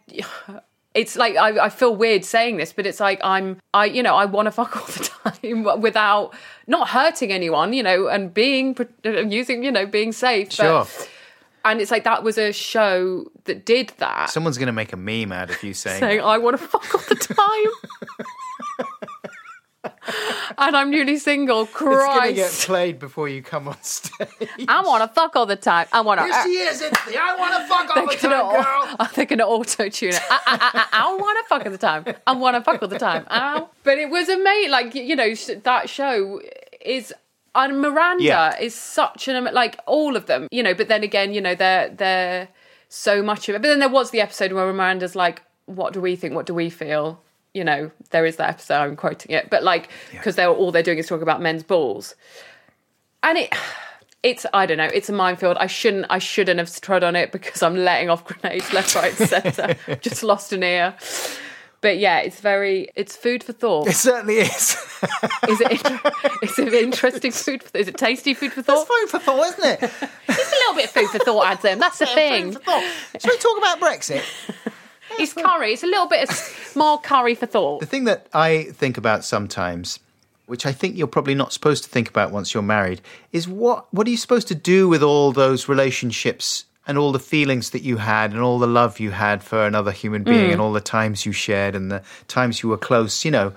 It's like I, I feel weird saying this, but it's like I'm I you know I want to fuck all the time without not hurting anyone, you know, and being pro- uh, using you know being safe. but- Sure. and it's like that was a show that did that, Someone's going to make a meme out of you saying, saying I want to fuck all the time. and I'm newly single. it's going to get played before you come on stage. I want to fuck all the time. I want to. Here she uh, is. It's the I want to fuck all the They're gonna, time, girl. they're gonna auto tune it. I, I, I, I, I want to fuck all the time. I want to fuck all the time. Ow. But it was amazing. Like you know, that show is. And Miranda Yeah. is such an like all of them, you know. But then again, you know, they're they're so much of it. But then there was the episode where Miranda's like, "What do we think? What do we feel?" You know, there is that episode. I'm quoting it, but like because they're all they're doing is talking about men's balls, and it it's I don't know, it's a minefield. I shouldn't I shouldn't have trod on it because I'm letting off grenades left, right, centre. Just lost an ear. But yeah, it's very it's food for thought. It certainly is. Is it is it interesting food for is it tasty food for thought? Food for thought, isn't it? It's a little bit of food for thought, Adam. That's the thing. Food for thought. Shall we talk about Brexit? It's curry. It's a little bit of more curry for thought. The thing that I think about sometimes, which I think you're probably not supposed to think about once you're married, is what what are you supposed to do with all those relationships and all the feelings that you had and all the love you had for another human being mm. and all the times you shared and the times you were close, you know,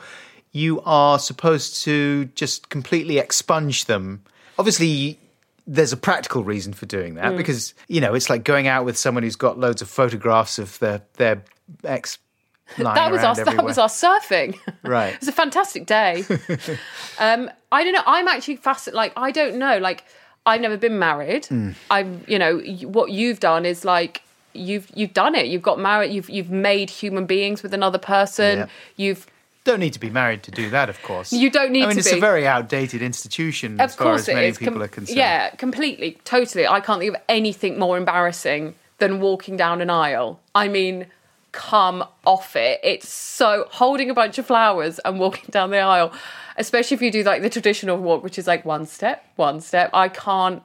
you are supposed to just completely expunge them. Obviously, there's a practical reason for doing that because you know it's like going out with someone who's got loads of photographs of their their ex. that was our that was our surfing. Right. it was a fantastic day. um, I don't know. I'm actually fascinated. Like I don't know. Like I've never been married. Hmm. I'm. You know y- what you've done is like you've you've done it. You've got married. You've you've made human beings with another person. Yeah. You've Don't need to be married to do that, of course. You don't need to I mean, it's be. a very outdated institution as of far course as it many is. people Com- are concerned. Yeah, completely, totally. I can't think of anything more embarrassing than walking down an aisle. I mean, come off it. It's so holding a bunch of flowers and walking down the aisle, especially if you do like the traditional walk, which is like one step, one step. I can't.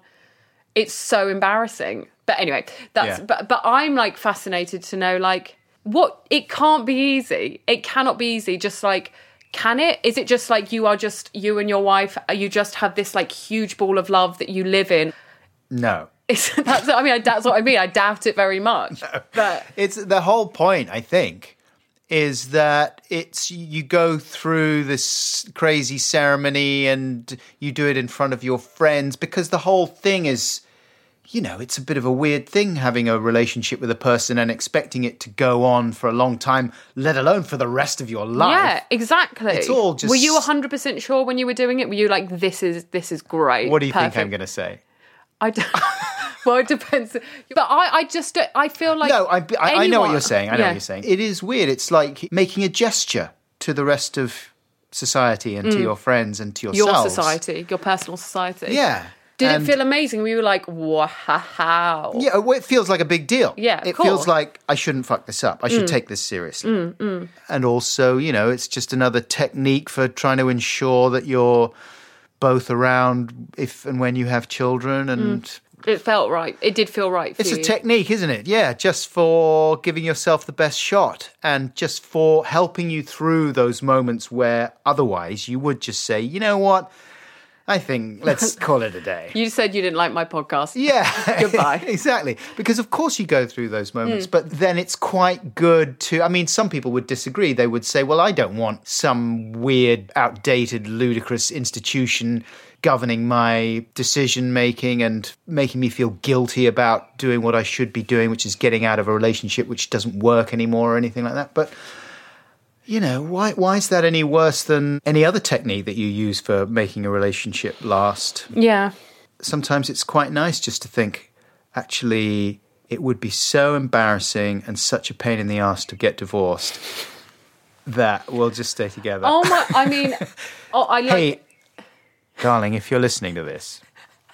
It's so embarrassing. But anyway, that's Yeah. but but I'm like fascinated to know like what it can't be easy. It cannot be easy. Just like can it? Is it just like you are just you and your wife? Uh, you just have this like huge ball of love that you live in. No. It's, that's I mean that's what I mean. I doubt it very much. But It's the whole point, I think, is that it's you go through this crazy ceremony and you do it in front of your friends because the whole thing is you know, it's a bit of a weird thing having a relationship with a person and expecting it to go on for a long time, let alone for the rest of your life. yeah, exactly. It's all just- Were you hundred percent sure when you were doing it? Were you like, this is this is great? What do you think I'm going to say? I don't. well, it depends. But I, I just, don't- I feel like No, I, I, I know what you're saying. I know Yeah. what you're saying. It is weird. It's like making a gesture to the rest of society and to your friends and to Mm. Your society, your personal society. Yeah. Did And- it feel amazing? We were like, wow. Yeah, well, it feels like a big deal. Yeah, it course. Mm. feels like I shouldn't fuck this up. I should mm. take this seriously. Mm, mm. And also, you know, it's just another technique for trying to ensure that you're both around if and when you have children. And It felt right. It did feel right it's you. a technique, isn't it? Yeah, just for giving yourself the best shot and just for helping you through those moments where otherwise you would just say, you know what? I think let's call it a day. you said you didn't like my podcast. Yeah. Goodbye. exactly. Because of course you go through those moments, Hmm. but then it's quite good to I mean some people would disagree. They would say, "Well, I don't want some weird, outdated, ludicrous institution governing my decision making and making me feel guilty about doing what I should be doing, which is getting out of a relationship which doesn't work anymore or anything like that." But you know, why why is that any worse than any other technique that you use for making a relationship last? Yeah. sometimes it's quite nice just to think, actually, it would be so embarrassing and such a pain in the ass to get divorced that we'll just stay together. Oh my! I mean, oh, I like. hey, darling, if you're listening to this,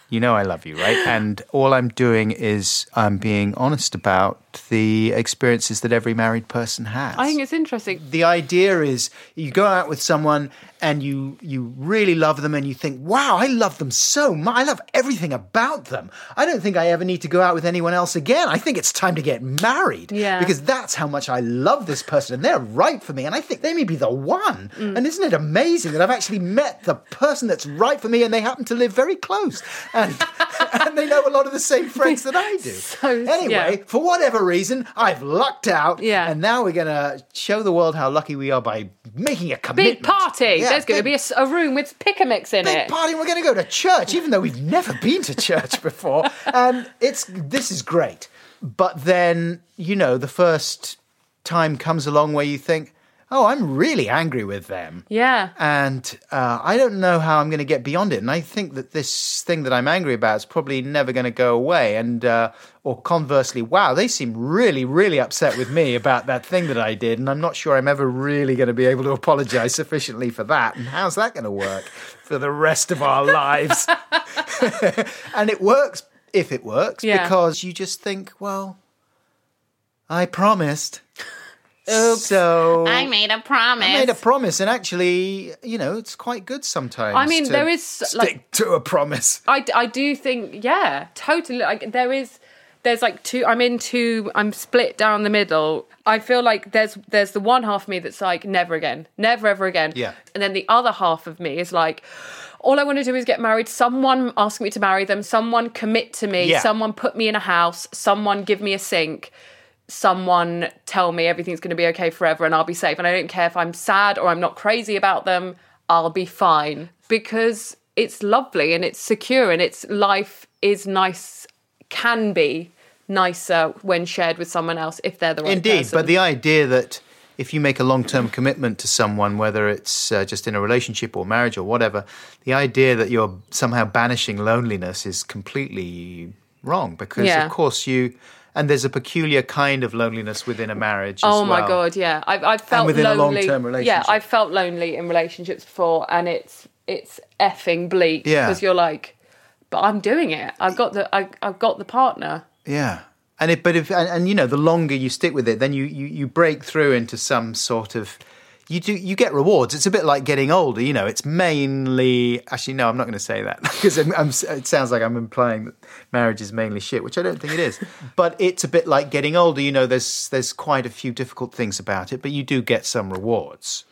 you know I love you, right? And all I'm doing is I'm being honest about the experiences that every married person has. I think it's interesting. the idea is you go out with someone and you you really love them and you think wow i love them so much i love everything about them i don't think i ever need to go out with anyone else again i think it's time to get married Yeah. because that's how much i love this person and they're right for me and i think they may be the one Mm. and isn't it amazing that i've actually met the person that's right for me and they happen to live very close and, and they know a lot of the same friends that i do So- anyway yeah. for whatever reason, I've lucked out. Yeah. And now we're going to show the world how lucky we are by making a commitment. Big party. Yeah, There's going to big- be a, room with picamix in it Big party. We're going to go to church, even though we've never been to church before. And it's this is great. But then, you know, the first time comes along where you think, oh, I'm really angry with them. Yeah. And uh, I don't know how I'm going to get beyond it. And I think that this thing that I'm angry about is probably never going to go away. And uh, or conversely, wow, they seem really, really upset with me about that thing that I did, and I'm not sure I'm ever really going to be able to apologise sufficiently for that. And how's that going to work for the rest of our lives? and it works if it works Yeah. because you just think, well, I promised. Oops. So I made a promise. I made a promise, and actually, you know, it's quite good sometimes. I mean, to there is, stick like- to a promise. I, I do think yeah totally like there is there's like two i'm in two i'm split down the middle i feel like there's there's the one half of me that's like never again never ever again Yeah. and then the other half of me is like all i want to do is get married someone ask me to marry them someone commit to me Yeah. someone put me in a house someone give me a sink someone tell me everything's going to be okay forever and I'll be safe. And I don't care if I'm sad or I'm not crazy about them, I'll be fine because it's lovely and it's secure and it's life is nice, can be nicer when shared with someone else if they're the right Indeed, person. but the idea that if you make a long term commitment to someone, whether it's uh, just in a relationship or marriage or whatever, the idea that you're somehow banishing loneliness is completely wrong because, Yeah. of course, you. And there's a peculiar kind of loneliness within a marriage. Oh my well. god, yeah. I've I've felt within a lonely. long-term Yeah. I've felt lonely in relationships before, and it's it's effing bleak Yeah. because you're like, but I'm doing it. I've got the I, I've got the partner. Yeah. And it, but if and, and you know, the longer you stick with it, then you, you you break through into some sort of you do you get rewards. It's a bit like getting older. You know, it's mainly actually no, I'm not going to say that because I'm, I'm, it sounds like I'm implying that marriage is mainly shit, which I don't think it is. but it's a bit like getting older. You know, there's there's quite a few difficult things about it, but you do get some rewards.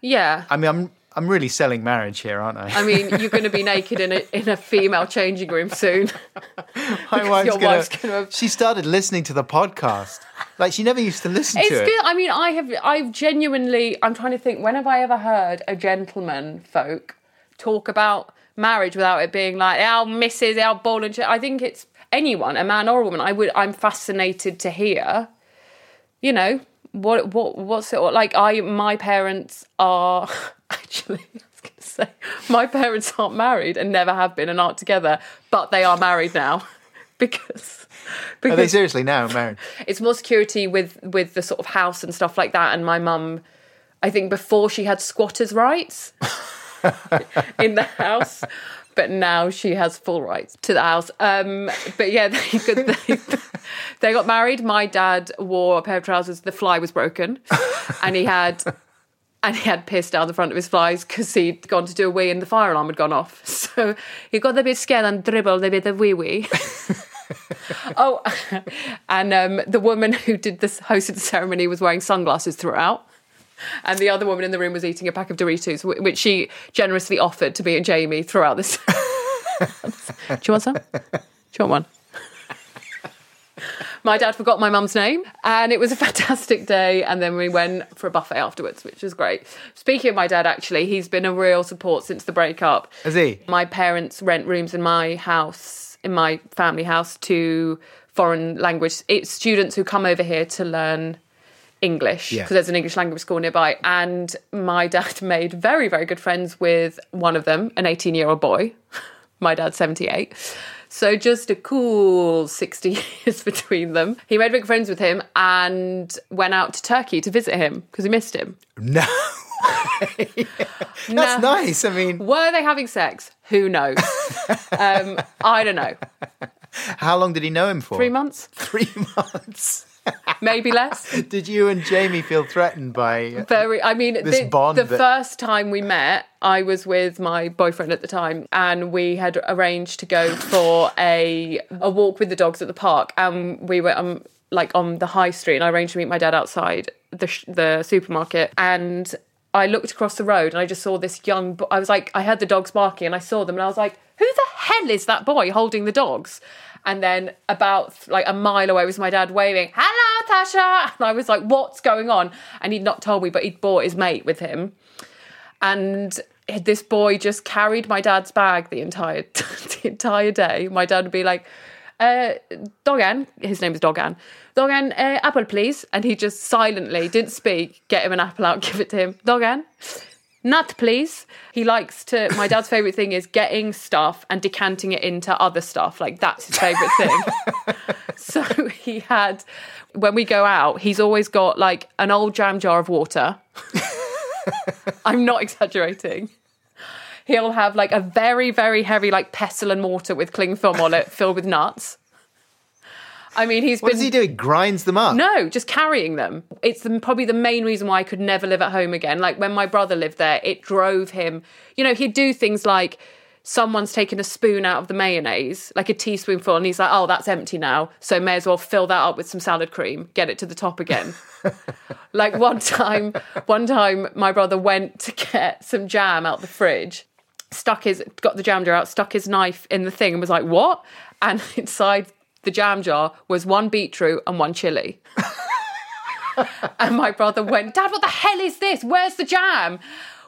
Yeah. I mean, I'm I'm really selling marriage here, aren't I? I mean, you're going to be naked in a in a female changing room soon. My wife's your gonna- wife's gonna- She started listening to the podcast. Like she never used to listen It's to it. It's good. I mean, I have. I've genuinely. I'm trying to think. When have I ever heard a gentleman folk talk about marriage without it being like, "Our missus, our ball and shit." I think it's anyone, a man or a woman. I would. I'm fascinated to hear. You know what? What? What's it like? I. My parents are actually. I was going to say my parents aren't married and never have been and aren't together, but they are married now because. Are they seriously now married? it's more security with with the sort of house and stuff like that. And my mum, I think before she had squatters' rights in the house, but now she has full rights to the house. Um, but yeah, they, could, they, they got married. My dad wore a pair of trousers. The fly was broken, and he had. And he had pissed down the front of his flies because he'd gone to do a wee and the fire alarm had gone off. So he got a bit scared and dribbled a bit of wee wee. Oh, and um, the woman who did this hosted the ceremony was wearing sunglasses throughout. And the other woman in the room was eating a pack of Doritos, which she generously offered to me and Jamie throughout this. Do you want some? Do you want one? My dad forgot my mum's name, and it was a fantastic day. And then we went for a buffet afterwards, which was great. Speaking of my dad, actually, he's been a real support since the breakup. Is he? My parents rent rooms in my house, in my family house, to foreign language it's students who come over here to learn English Yeah. because there's an English language school nearby. And my dad made very, very good friends with one of them, an 18 year old boy. My dad's 78. So just a cool 60 years between them. He made big friends with him and went out to Turkey to visit him because he missed him. No. That's No. nice. I mean, Were they having sex? Who knows? um, I don't know. how long did he know him for? Three months? Three months. Maybe less. Did you and Jamie feel threatened by? Very. I mean, This the, bond the that- first time we met, I was with my boyfriend at the time, and we had arranged to go for a a walk with the dogs at the park, and we were um like on the high street, and I arranged to meet my dad outside the sh- the supermarket, and I looked across the road, and I just saw this young. Bo- I was like, I heard the dogs barking, and I saw them, and I was like, who the hell is that boy holding the dogs? And then about like a mile away was my dad waving, "Hello, Tasha!" And I was like, "What's going on?" And he'd not told me, but he'd brought his mate with him. And this boy just carried my dad's bag the entire the entire day. My dad would be like, uh, "Dogan," his name is Dogan. Dogan, uh, apple, please. And he just silently didn't speak. Get him an apple out, give it to him. Dogan. Nut, please. He likes to. My dad's favorite thing is getting stuff and decanting it into other stuff. Like that's his favorite thing. so he had, when we go out, he's always got like an old jam jar of water. I'm not exaggerating. He'll have like a very, very heavy like pestle and mortar with cling film on it, filled with nuts. I mean, he's What been does he do? He grinds them up. no, just carrying them. It's the, probably the main reason why I could never live at home again. Like when my brother lived there, it drove him. You know, he'd do things like someone's taken a spoon out of the mayonnaise, like a teaspoonful, and he's like, oh, that's empty now. So may as well fill that up with some salad cream, get it to the top again. like one time, one time my brother went to get some jam out the fridge, stuck his, got the jam jar out, stuck his knife in the thing and was like, what? And inside the jam jar was one beetroot and one chili. and my brother went, Dad, what the hell is this? Where's the jam?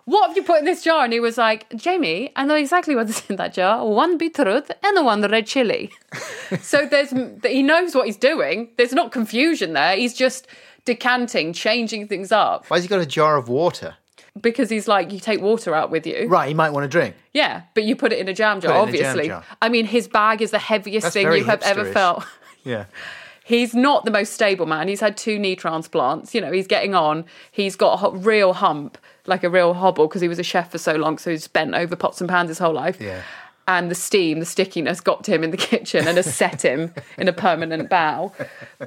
What have you put in this jar? And he was like, Jamie, I know exactly what's in that jar. One beetroot and the one red chili. so there's he knows what he's doing. There's not confusion there. He's just decanting, changing things up Why has he got a jar of water? Because he's like, you take water out with you. Right, he might want to drink. Yeah, but you put it in a jam jar, Put it in a jam obviously. jar. I mean, his bag is the heaviest That's thing very you have ever hipsterish. felt. Yeah. He's not the most stable man. He's had two knee transplants. You know, he's getting on. He's got a ho- real hump, like a real hobble, because he was a chef for so long, so he's bent over pots and pans his whole life. Yeah. And the steam, the stickiness got to him in the kitchen and has set him in a permanent bow.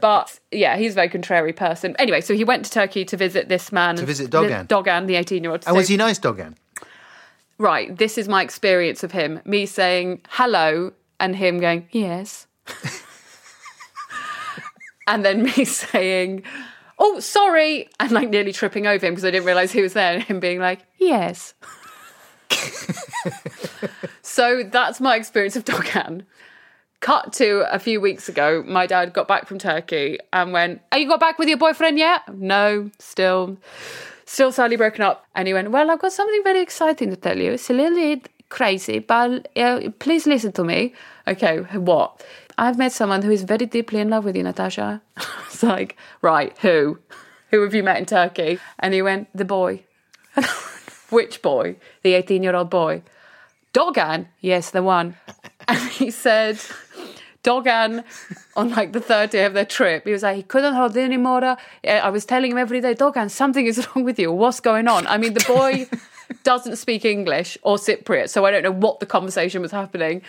But yeah, he's a very contrary person. Anyway, so he went to Turkey to visit this man. To visit Dogan. Dogan, the 18 year old. And was he nice, Dogan? Right, this is my experience of him. Me saying hello and him going, yes. and then me saying, oh, sorry, and like nearly tripping over him because I didn't realize he was there, and him being like, yes. so that's my experience of Dogan. Cut to a few weeks ago, my dad got back from Turkey and went, Are you got back with your boyfriend yet? No, still, still sadly broken up. And he went, Well, I've got something very exciting to tell you. It's a little bit crazy, but uh, please listen to me. Okay, what? I've met someone who is very deeply in love with you, Natasha. it's like, right, who? Who have you met in Turkey? And he went, the boy. Which boy? The 18 year old boy. Dogan? Yes, the one. And he said, Dogan, on like the third day of their trip, he was like, he couldn't hold it anymore. Uh, I was telling him every day, Dogan, something is wrong with you. What's going on? I mean, the boy doesn't speak English or Cypriot, so I don't know what the conversation was happening.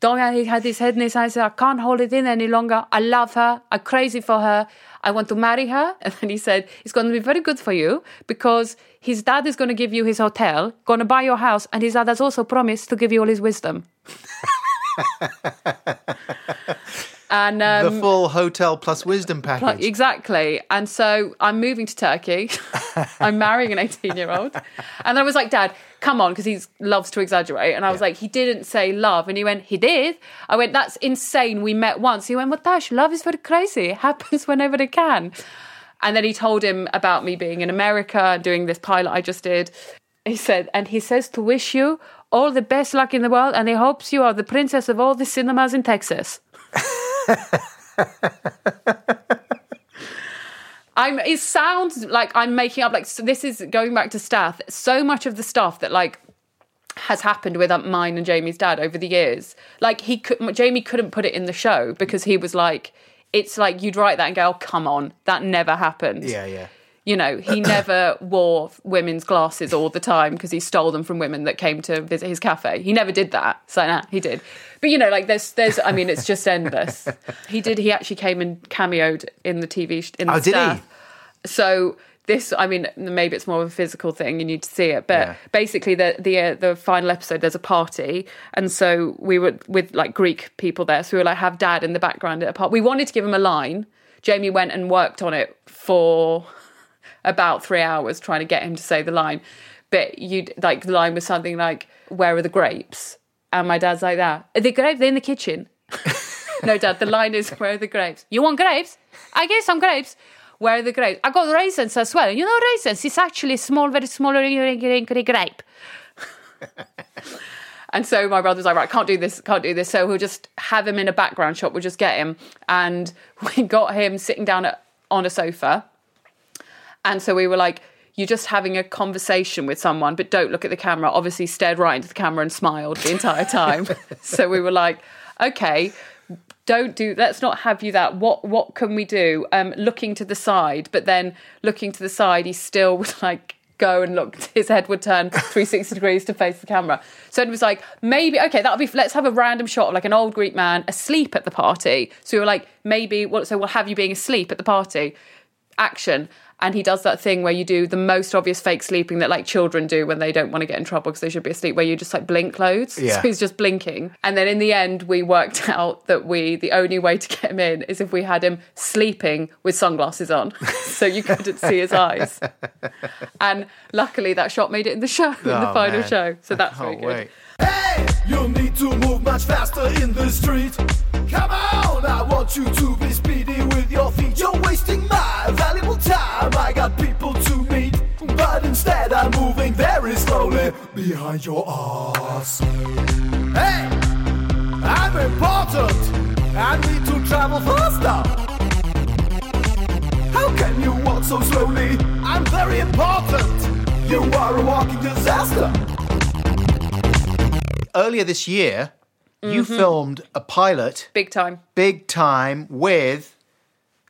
Dogan, he had his head in his hands. Said, I can't hold it in any longer. I love her. I'm crazy for her. I want to marry her. And then he said, it's going to be very good for you because his dad is going to give you his hotel, going to buy your house, and his dad has also promised to give you all his wisdom. and um, the full hotel plus wisdom package. exactly. And so I'm moving to Turkey. I'm marrying an 18 year old. And I was like, Dad, come on, because he loves to exaggerate. And I was like, he didn't say love. And he went, he did. I went, that's insane. We met once. He went, well, Tash, love is very crazy. It happens whenever it can. And then he told him about me being in America and doing this pilot I just did. He said, and he says to wish you all the best luck in the world, and he hopes you are the princess of all the cinemas in Texas. I'm. It sounds like I'm making up. Like so this is going back to Stath. So much of the stuff that like has happened with um, mine and Jamie's dad over the years. Like he could, Jamie couldn't put it in the show because he was like, it's like you'd write that and go, oh, come on, that never happened. Yeah, yeah. You know, he never wore women's glasses all the time because he stole them from women that came to visit his cafe. He never did that. So nah, he did. But you know, like there's, there's. I mean, it's just endless. He did. He actually came and cameoed in the TV in oh, the Oh, did he? So this, I mean, maybe it's more of a physical thing. You need to see it, but Yeah. basically, the the uh, the final episode, there's a party, and so we were with like Greek people there. So we were like, have dad in the background at a party We wanted to give him a line. Jamie went and worked on it for about three hours trying to get him to say the line. But you'd like the line was something like, "Where are the grapes?" And my dad's like that. Are the grapes? They're in the kitchen. no, dad. The line is, "Where are the grapes?" You want grapes? I get some grapes. Where are the grapes? I got raisins as well. You know raisins? It's actually small, very small grape. And so my brother was like, right, can't do this, can't do this. So we'll just have him in a background shot. We'll just get him. And we got him sitting down at, on a sofa. And so we were like, you're just having a conversation with someone, but don't look at the camera. Obviously, stared right into the camera and smiled the entire time. so we were like, okay, don't do. Let's not have you that. What what can we do? Um, looking to the side, but then looking to the side, he still would like go and look. His head would turn 360 degrees to face the camera. So it was like maybe okay, that'll be. Let's have a random shot of like an old Greek man asleep at the party. So we were like maybe. Well, so we'll have you being asleep at the party. Action. And he does that thing where you do the most obvious fake sleeping that like children do when they don't want to get in trouble because they should be asleep, where you just like blink loads. Yeah. So he's just blinking. And then in the end, we worked out that we the only way to get him in is if we had him sleeping with sunglasses on, so you couldn't see his eyes. And luckily, that shot made it in the show, in the Oh, final man. show. So I that's very good. wait. Hey, you need to move much faster in the street. Come on, I want you to be speedy with your feet. You're wasting my valuable time. I got people to meet, but instead I'm moving very slowly behind your ass. Hey, I'm important. I need to travel faster. How can you walk so slowly? I'm very important. You are a walking disaster. Earlier this year, you Mm-hmm. filmed a pilot, Big time. big time, with.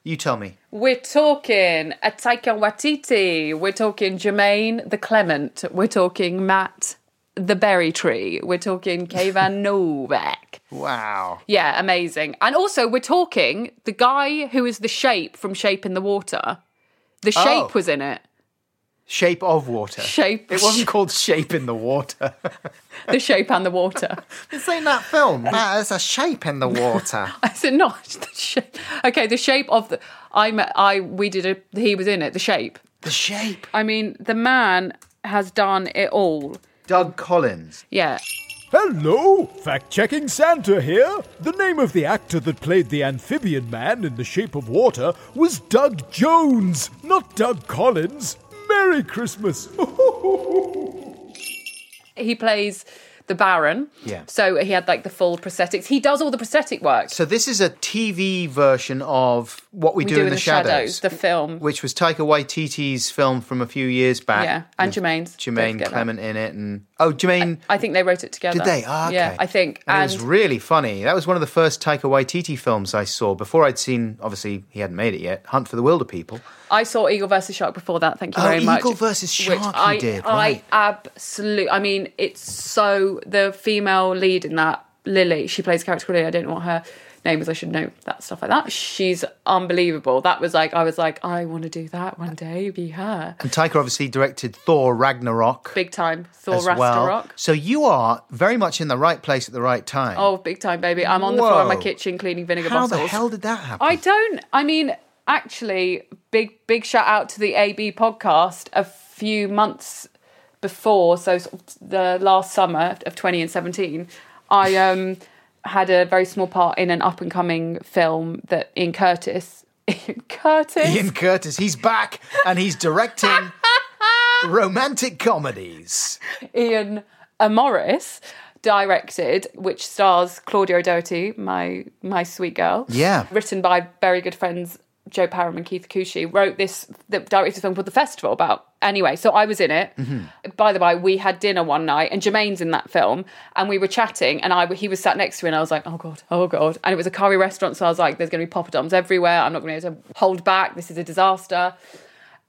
You tell me. We're talking a Taika Waititi. We're talking Jemaine the Clement. We're talking Matt the berry tree. We're talking Kayvan Novak. Wow. Yeah, amazing. And also, we're talking the guy who is the shape from Shape in the Water. The shape Oh. was in it. Shape of water. Shape. It wasn't called Shape in the Water. the shape and the water. This ain't that film. There's a shape in the water. Is it not the shape? Okay, the shape of the. I met. I we did a. He was in it. The shape. The shape. I mean, the man has done it all. Doug Collins. Yeah. Hello, fact checking Santa here. The name of the actor that played the amphibian man in The Shape of Water was Doug Jones, not Doug Collins. Merry Christmas. He plays the Baron. Yeah. So he had like the full prosthetics. He does all the prosthetic work. So this is a TV version of What We, Do, in, the, Shadows, the film. which was Taika Waititi's film from a few years back. Yeah, and Jemaine's. Jemaine. Clement in it, and oh, Jemaine. I think they wrote it together. did they? Ah, okay. Yeah, I think. And, And, it was really funny. That was one of the first Taika Waititi films I saw before I'd seen. Obviously, he hadn't made it yet. Hunt for the Wilderpeople. I saw Eagle versus Shark before that. Thank you Oh, very much. Eagle versus which Shark you I, did, I right. absolutely. I mean, it's so the female lead in that Lily. She plays a character called Lily. I don't know what her is. I should know that stuff like that. She's unbelievable. That was like I was like I want to do that one day. Be her. And Taika obviously directed Thor Ragnarok Big time. Thor as well. Ragnarok. So you are very much in the right place at the right time. Oh, big time, baby! I'm on the floor in my kitchen cleaning vinegar how bottles. the hell did that happen? I don't. I mean, actually, big big shout out to the AB podcast. A few months before, so the last summer of 2017, I um had a very small part in an up and coming film that Ian Curtis. Ian Curtis. Ian Curtis, he's back and he's directing romantic comedies. Iain Morris directed, which stars Claudia O'Doherty, my my sweet girl. Yeah. Written by very good friends Joe Parham and Keith Akushie. Wrote this, the directed a film called The Festival about. Anyway, so I was in it. By the way, we had dinner one night, and Jemaine's in that film, and we were chatting, and I he was sat next to me, and I was like, oh god, oh god, and it was a curry restaurant, so I was like, there's going to be poppadoms everywhere. I'm not going to be able to hold back. This is a disaster.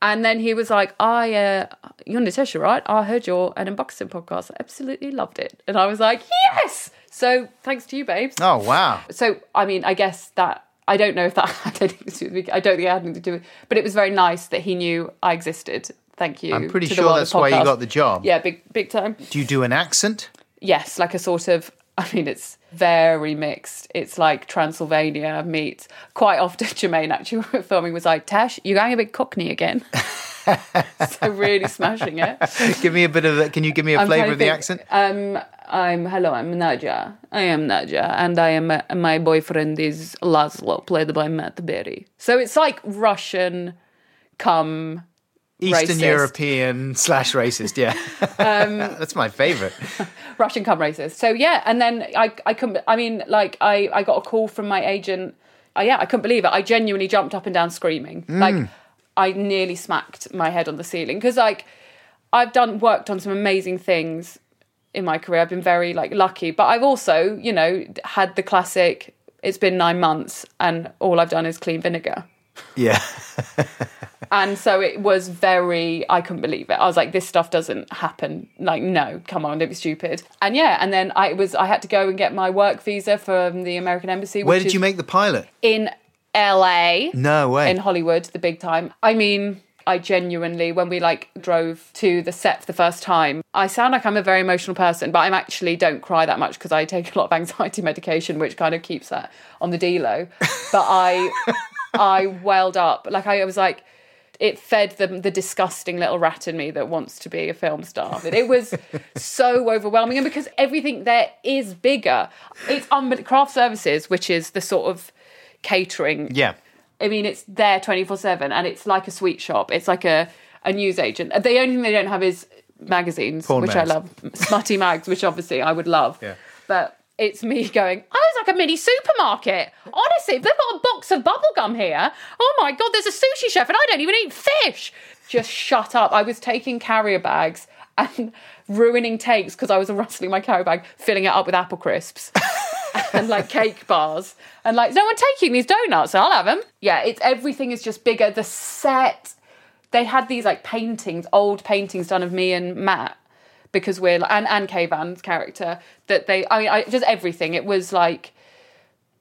And then he was like, I, uh, you're Natasha, right? I heard your an unboxing podcast. I absolutely loved it. And I was like, yes! So thanks to you, babes. Oh, wow. So, I mean, I guess that, I don't know if that, I don't think, I don't think it had anything to do with but it was very nice that he knew I existed. Thank you. I'm pretty to sure that's why you got the job. Yeah, big, big time. Do you do an accent? Yes, like a sort of. I mean, it's very mixed. It's like Transylvania meets. Quite often, Jemaine actually when we were filming was like, "Tash, you're going a bit Cockney again." so really smashing it. Give me a bit of that. Can you give me a flavour of the think. accent? Um, I'm hello. I'm Nadja. I am Nadja, and I am uh, my boyfriend is Laszlo, played by Matt Berry. So it's like Russian, come Eastern racist. European slash racist, yeah. Um, That's my favourite. Russian cum racist. So yeah, and then I I couldn't. I mean, like I I got a call from my agent. Uh, yeah, I couldn't believe it. I genuinely jumped up and down screaming. Like I nearly smacked my head on the ceiling because like I've done worked on some amazing things in my career. I've been very like lucky, but I've also you know had the classic. It's been nine months, and all I've done is clean vinegar. Yeah. And so it was very, I couldn't believe it. I was like, this stuff doesn't happen. Like, no, come on, don't be stupid. And yeah, and then I was, I had to go and get my work visa from the American Embassy. Where did you make the pilot? In LA. No way. In Hollywood, the big time. I mean, I genuinely, when we like drove to the set for the first time, I sound like I'm a very emotional person, but I'm actually don't cry that much because I take a lot of anxiety medication, which kind of keeps that on the D-low. But I, I welled up. Like I was like, it fed the, the disgusting little rat in me that wants to be a film star. But it was so overwhelming. And because everything there is bigger, it's unbe- craft services, which is the sort of catering yeah. I mean, it's there 24 7 and it's like a sweet shop. It's like a, a news agent. The only thing they don't have is magazines, Porn which mags. I love. Smutty mags, which obviously I would love. Yeah. But it's me going, oh, it's like a mini supermarket. Honestly, they've got a box of bubblegum here. Oh my God, there's a sushi chef and I don't even eat fish. Just shut up. I was taking carrier bags and ruining takes because I was rustling my carrier bag, filling it up with apple crisps and like cake bars. And like is no one taking these donuts i'll have them yeah it's everything is just bigger. The set they had these like paintings old paintings done of me and matt because we're and and Kayvan's character that they I mean I just everything. It was like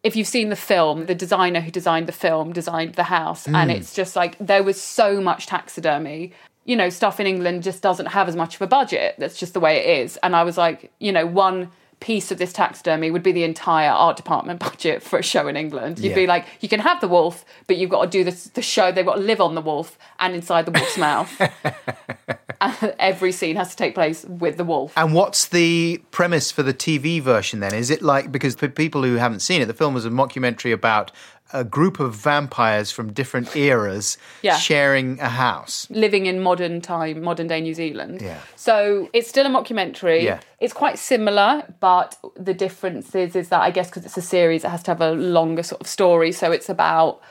if you've seen the film the designer who designed the film designed the house and mm. it's just like there was so much taxidermy. You know stuff in England just doesn't have as much of a budget. That's just the way it is. And I was like you know one piece of this taxidermy would be the entire art department budget for a show in England. You'd Yeah. be like you can have the wolf but you've got to do this the show. They've got to live on the wolf and inside the wolf's mouth every scene has to take place with the wolf And what's the premise for the TV version then? Is it like because for people who haven't seen it, the film was a mockumentary about a group of vampires from different eras Yeah. sharing a house. living in modern time, modern day New Zealand. Yeah. So it's still a mockumentary. Yeah. It's quite similar, but the difference is, is that I guess because it's a series, it has to have a longer sort of story. So it's about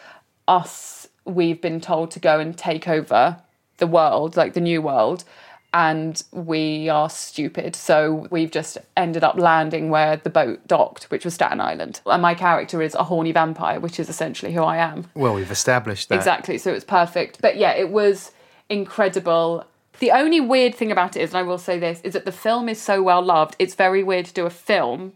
us. We've been told to go and take over the world, like the new world. And we are stupid. So we've just ended up landing where the boat docked, which was Staten Island. And my character is a horny vampire, which is essentially who I am. Well, we've established that. Exactly. So it was perfect. But yeah, it was incredible. The only weird thing about it is, and I will say this, is that the film is so well loved. It's very weird to do a film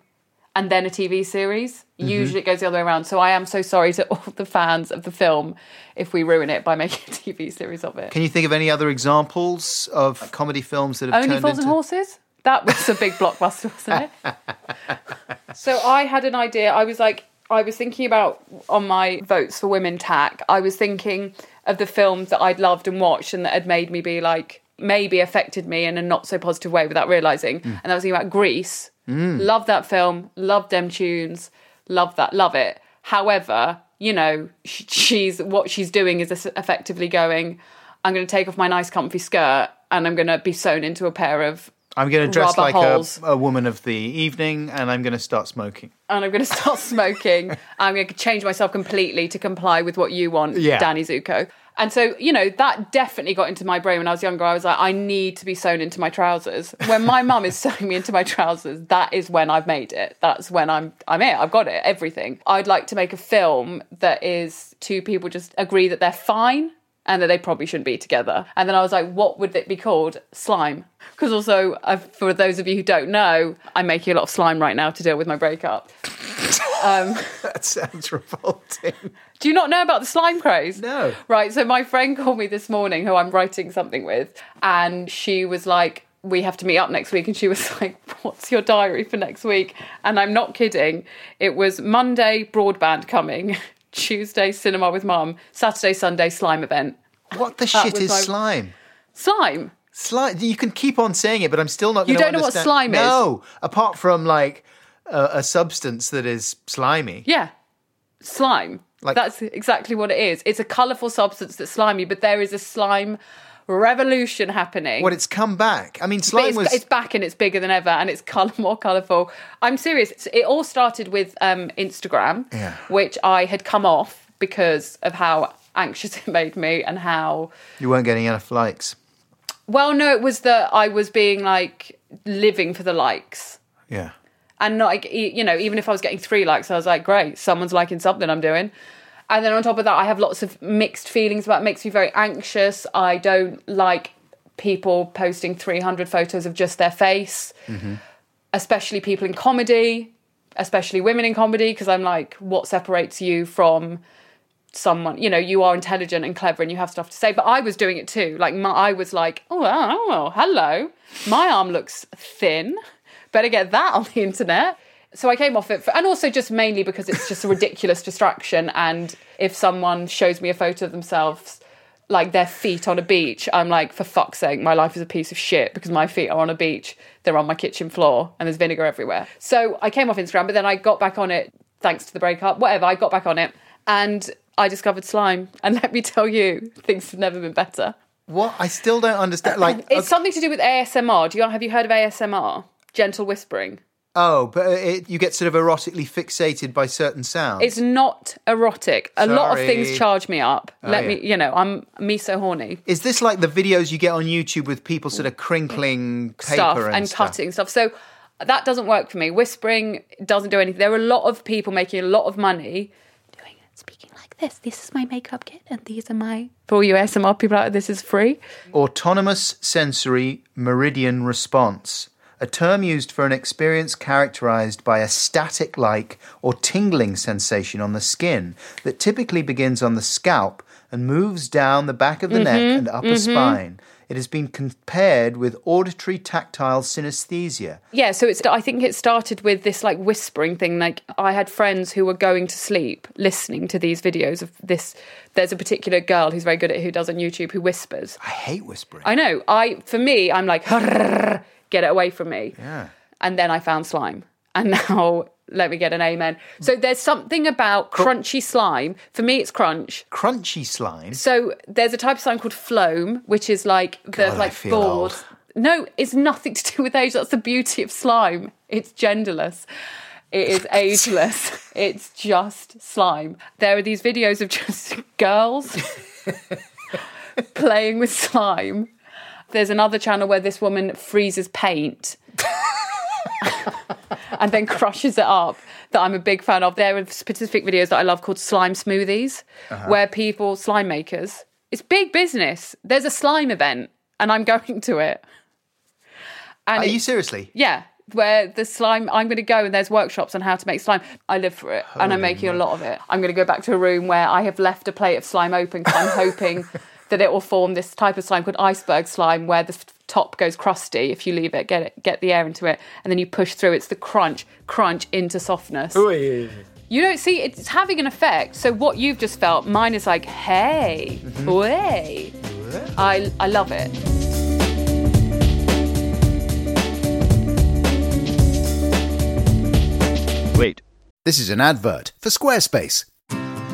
and then a TV series. Mm-hmm. Usually it goes the other way around. So I am so sorry to all the fans of the film if we ruin it by making a TV series of it. Can you think of any other examples of comedy films that have Only turned Fools into and Horses? That was a big blockbuster, wasn't it? so I had an idea. I was like, I was thinking about on my votes for Women Tack, I was thinking of the films that I'd loved and watched and that had made me be like, maybe affected me in a not so positive way without realizing. And I was thinking about Grease. Love that film, love them tunes, love that, love it. However, you know, she's what she's doing is effectively going, I'm going to take off my nice comfy skirt and I'm going to be sewn into a pair of I'm going to dress like a, a woman of the evening and I'm going to start smoking. and I'm going to start smoking. I'm going to change myself completely to comply with what you want, Yeah. Danny Zuko. And so, you know, that definitely got into my brain when I was younger. I was like, I need to be sewn into my trousers. When my mum is sewing me into my trousers, that is when I've made it. That's when I'm I'm it. I've got it. Everything. I'd like to make a film that is two people just agree that they're fine and that they probably shouldn't be together. And then I was like, what would it be called? Slime. Because also, uh, for those of you who don't know, I'm making a lot of slime right now to deal with my breakup. Um, that sounds revolting. Do you not know about the slime craze? No. Right. So my friend called me this morning, who I'm writing something with, and she was like, "We have to meet up next week," and she was like, "What's your diary for next week?" And I'm not kidding. It was Monday broadband coming, Tuesday cinema with mum, Saturday Sunday slime event. What the shit is my- slime? Slime. Slime. You can keep on saying it, but I'm still not. You don't know what understand- slime is? No, apart from like a, a substance that is slimy. Yeah. Slime. Like- That's exactly what it is. It's a colourful substance that's slimy, but there is a slime revolution happening. What it's come back. I mean, slime it's, was. it's back and it's bigger than ever and it's color, more colourful. I'm serious. It all started with um, Instagram, Yeah. which I had come off because of how anxious it made me and how. you weren't getting enough likes. Well, no, it was that I was being like living for the likes. Yeah. And not, like, you know, even if I was getting three likes, I was like, great, someone's liking something I'm doing. And then on top of that, I have lots of mixed feelings about it. makes me very anxious. I don't like people posting 300 photos of just their face, mm-hmm. especially people in comedy, especially women in comedy, because I'm like, what separates you from someone you know you are intelligent and clever and you have stuff to say but i was doing it too like my, i was like oh, oh, oh hello my arm looks thin better get that on the internet so i came off it for, and also just mainly because it's just a ridiculous distraction and if someone shows me a photo of themselves like their feet on a beach i'm like for fuck's sake my life is a piece of shit because my feet are on a beach they're on my kitchen floor and there's vinegar everywhere so i came off instagram but then i got back on it thanks to the breakup whatever i got back on it and I discovered slime, and let me tell you, things have never been better. What? I still don't understand. Like, It's uh, something to do with ASMR. Do you have you heard of ASMR? Gentle whispering. oh, but it, you get sort of erotically fixated by certain sounds. It's not erotic. A lot of things charge me up. Oh, Let yeah. me, you know, I'm me so horny. Is this like the videos you get on YouTube with people sort of crinkling paper stuff and, and, stuff? cutting stuff. So that doesn't work for me. Whispering doesn't do anything. There are a lot of people making a lot of money doing speaking like this. This is my makeup kit, and these are my. For all you ASMR people out there, this is free. Autonomous sensory meridian response, a term used for an experience characterized by a static like or tingling sensation on the skin that typically begins on the scalp and moves down the back of the neck mm-hmm. and upper mm-hmm. spine. It has been compared with auditory tactile synesthesia. Yeah, so it's. I think it started with this like whispering thing. Like I had friends who were going to sleep listening to these videos of this. There's a particular girl who's very good at who does on YouTube who whispers. I hate whispering. I know. I for me, I'm like get it away from me. yeah. And then I found slime, and now let me get an amen. So there's something about crunchy slime. For me, it's crunch. Crunchy slime. So there's a type of slime called floam, which is like the God, like board. old. No, it's nothing to do with age. That's the beauty of slime. It's genderless. It is ageless. it's just slime. There are these videos of just girls playing with slime. There's another channel where this woman freezes paint and then crushes it up that I'm a big fan of. There are specific videos that I love called slime smoothies, Uh-huh. where people, slime makers, it's big business. There's a slime event and I'm going to it. And Are it- you seriously? yeah, where the slime, I'm going to go and there's workshops on how to make slime. I live for it and I'm making a lot of it. I'm going to go back to a room where I have left a plate of slime open because I'm hoping that it will form this type of slime called iceberg slime where the top goes crusty if you leave it, get it, get the air into it, and then you push through. It's the crunch, crunch into softness. You don't see it's having an effect. So what you've just felt, mine is like, hey, mm-hmm. way. I I love it. Wait. This is an advert for Squarespace.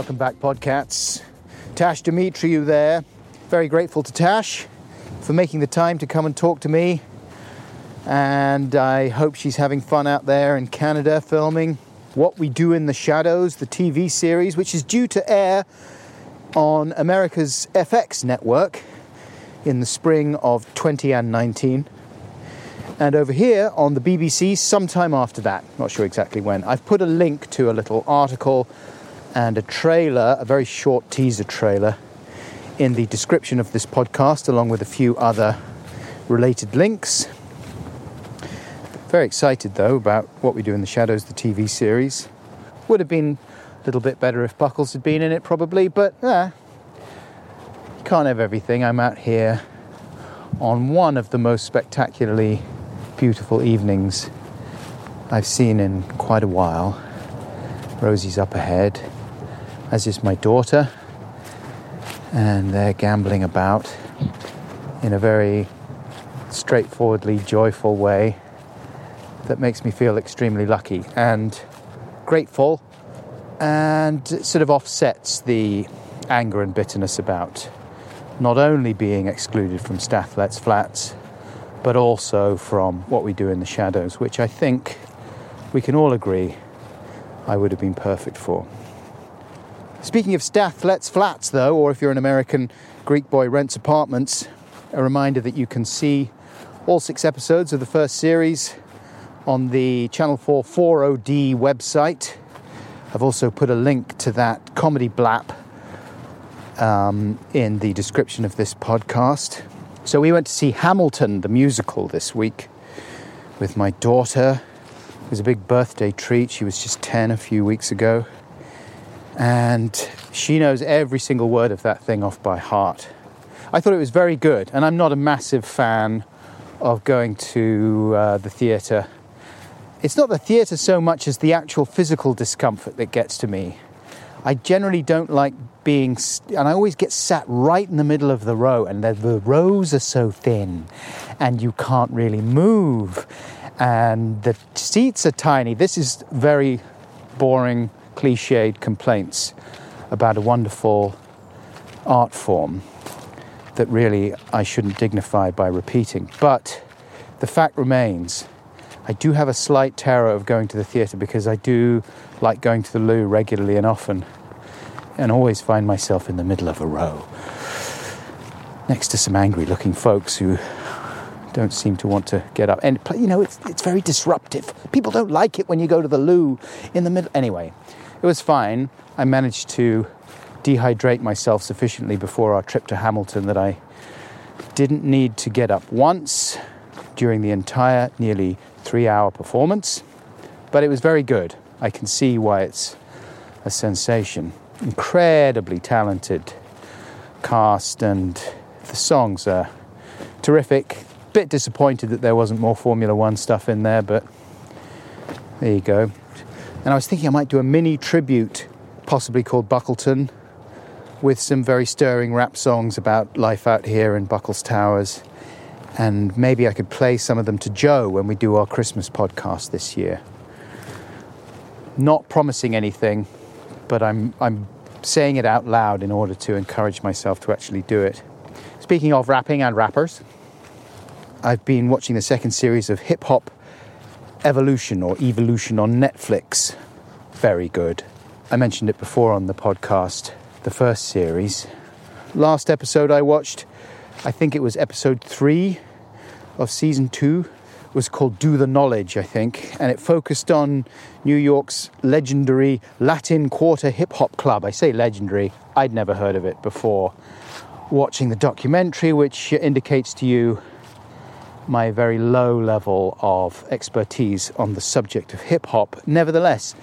Welcome back, Podcats. Tash Demetriou there. Very grateful to Tash for making the time to come and talk to me. And I hope she's having fun out there in Canada filming What We Do in the Shadows, the TV series, which is due to air on America's FX network in the spring of 2019. And over here on the BBC sometime after that, not sure exactly when. I've put a link to a little article and a trailer, a very short teaser trailer, in the description of this podcast, along with a few other related links. Very excited though about what we do in the shadows, the TV series. Would have been a little bit better if Buckles had been in it, probably, but yeah, you can't have everything. I'm out here on one of the most spectacularly beautiful evenings I've seen in quite a while. Rosie's up ahead, as is my daughter, and they're gambling about in a very straightforwardly joyful way that makes me feel extremely lucky and grateful and sort of offsets the anger and bitterness about not only being excluded from Stath Let's Flats, but also from what we do in the shadows, which I think we can all agree I would have been perfect for. Speaking of Stath Let's Flats, though, or if you're an American, Greek Boy Rents Apartments, a reminder that you can see all six episodes of the first series on the Channel 4 4OD website. I've also put a link to that comedy blap um, in the description of this podcast. So we went to see Hamilton, the musical, this week with my daughter. It was a big birthday treat. She was just 10 a few weeks ago. And she knows every single word of that thing off by heart. I thought it was very good, and I'm not a massive fan of going to uh, the theatre. It's not the theatre so much as the actual physical discomfort that gets to me. I generally don't like being, st- and I always get sat right in the middle of the row, and the, the rows are so thin, and you can't really move, and the seats are tiny. This is very boring, cliched complaints about a wonderful art form that really I shouldn't dignify by repeating. But the fact remains, I do have a slight terror of going to the theatre because I do like going to the loo regularly and often and always find myself in the middle of a row next to some angry looking folks who don't seem to want to get up. And you know, it's, it's very disruptive. People don't like it when you go to the loo in the middle. Anyway, it was fine. I managed to dehydrate myself sufficiently before our trip to Hamilton that I didn't need to get up once during the entire nearly three hour performance. But it was very good. I can see why it's a sensation. Incredibly talented cast, and the songs are terrific. Bit disappointed that there wasn't more Formula One stuff in there, but there you go. And I was thinking I might do a mini tribute, possibly called Buckleton, with some very stirring rap songs about life out here in Buckles Towers. And maybe I could play some of them to Joe when we do our Christmas podcast this year. Not promising anything, but I'm, I'm saying it out loud in order to encourage myself to actually do it. Speaking of rapping and rappers, I've been watching the second series of Hip Hop Evolution or Evolution on Netflix. Very good. I mentioned it before on the podcast, the first series. Last episode I watched, I think it was episode three of season two, was called Do the Knowledge, I think, and it focused on New York's legendary Latin Quarter Hip Hop Club. I say legendary, I'd never heard of it before. Watching the documentary, which indicates to you my very low level of expertise on the subject of hip hop. Nevertheless,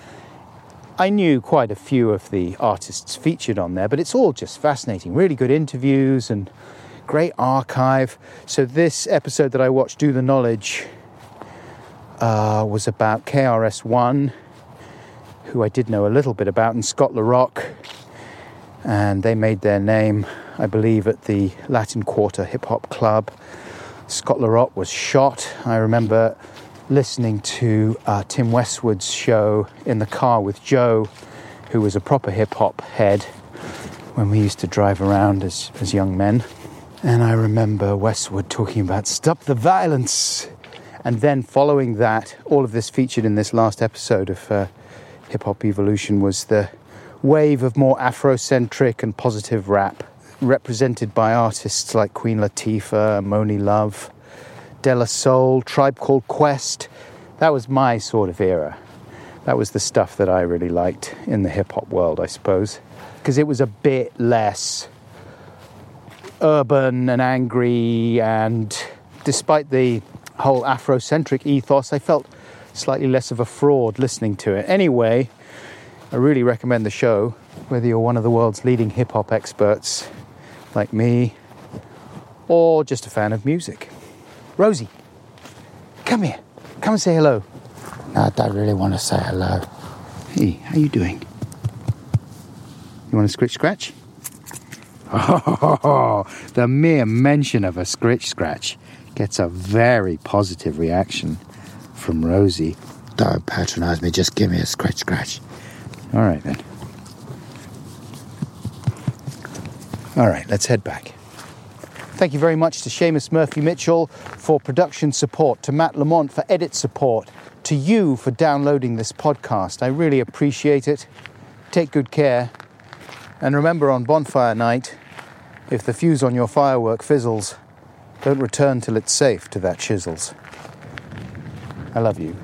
I knew quite a few of the artists featured on there, but it's all just fascinating. Really good interviews and great archive. So, this episode that I watched, Do the Knowledge, uh, was about KRS-One, who I did know a little bit about, and Scott La Rock. And they made their name, I believe, at the Latin Quarter Hip Hop Club. Scott La Rock was shot. I remember listening to uh, Tim Westwood's show in the car with Joe, who was a proper hip hop head when we used to drive around as, as young men. And I remember Westwood talking about stop the violence. And then following that, all of this featured in this last episode of uh, Hip Hop Evolution was the wave of more Afrocentric and positive rap, represented by artists like Queen Latifah, Monie Love, De La Soul, Tribe Called Quest. That was my sort of era. That was the stuff that I really liked in the hip hop world, I suppose, because it was a bit less urban and angry, and despite the whole Afrocentric ethos, I felt slightly less of a fraud listening to it. Anyway, I really recommend the show, whether you're one of the world's leading hip hop experts like me, or just a fan of music. Rosie, come here. Come and say hello. No, I don't really want to say hello. Hey, how you doing? You want a scritch scratch? Oh, the mere mention of a scritch scratch gets a very positive reaction from Rosie. Don't patronise me, just give me a scratch scratch. All right then. All right, let's head back. Thank you very much to Seamus Murphy Mitchell for production support, to Matt Lamont for edit support, to you for downloading this podcast. I really appreciate it. Take good care. And remember on bonfire night, if the fuse on your firework fizzles, don't return till it's safe to that chisels. I love you.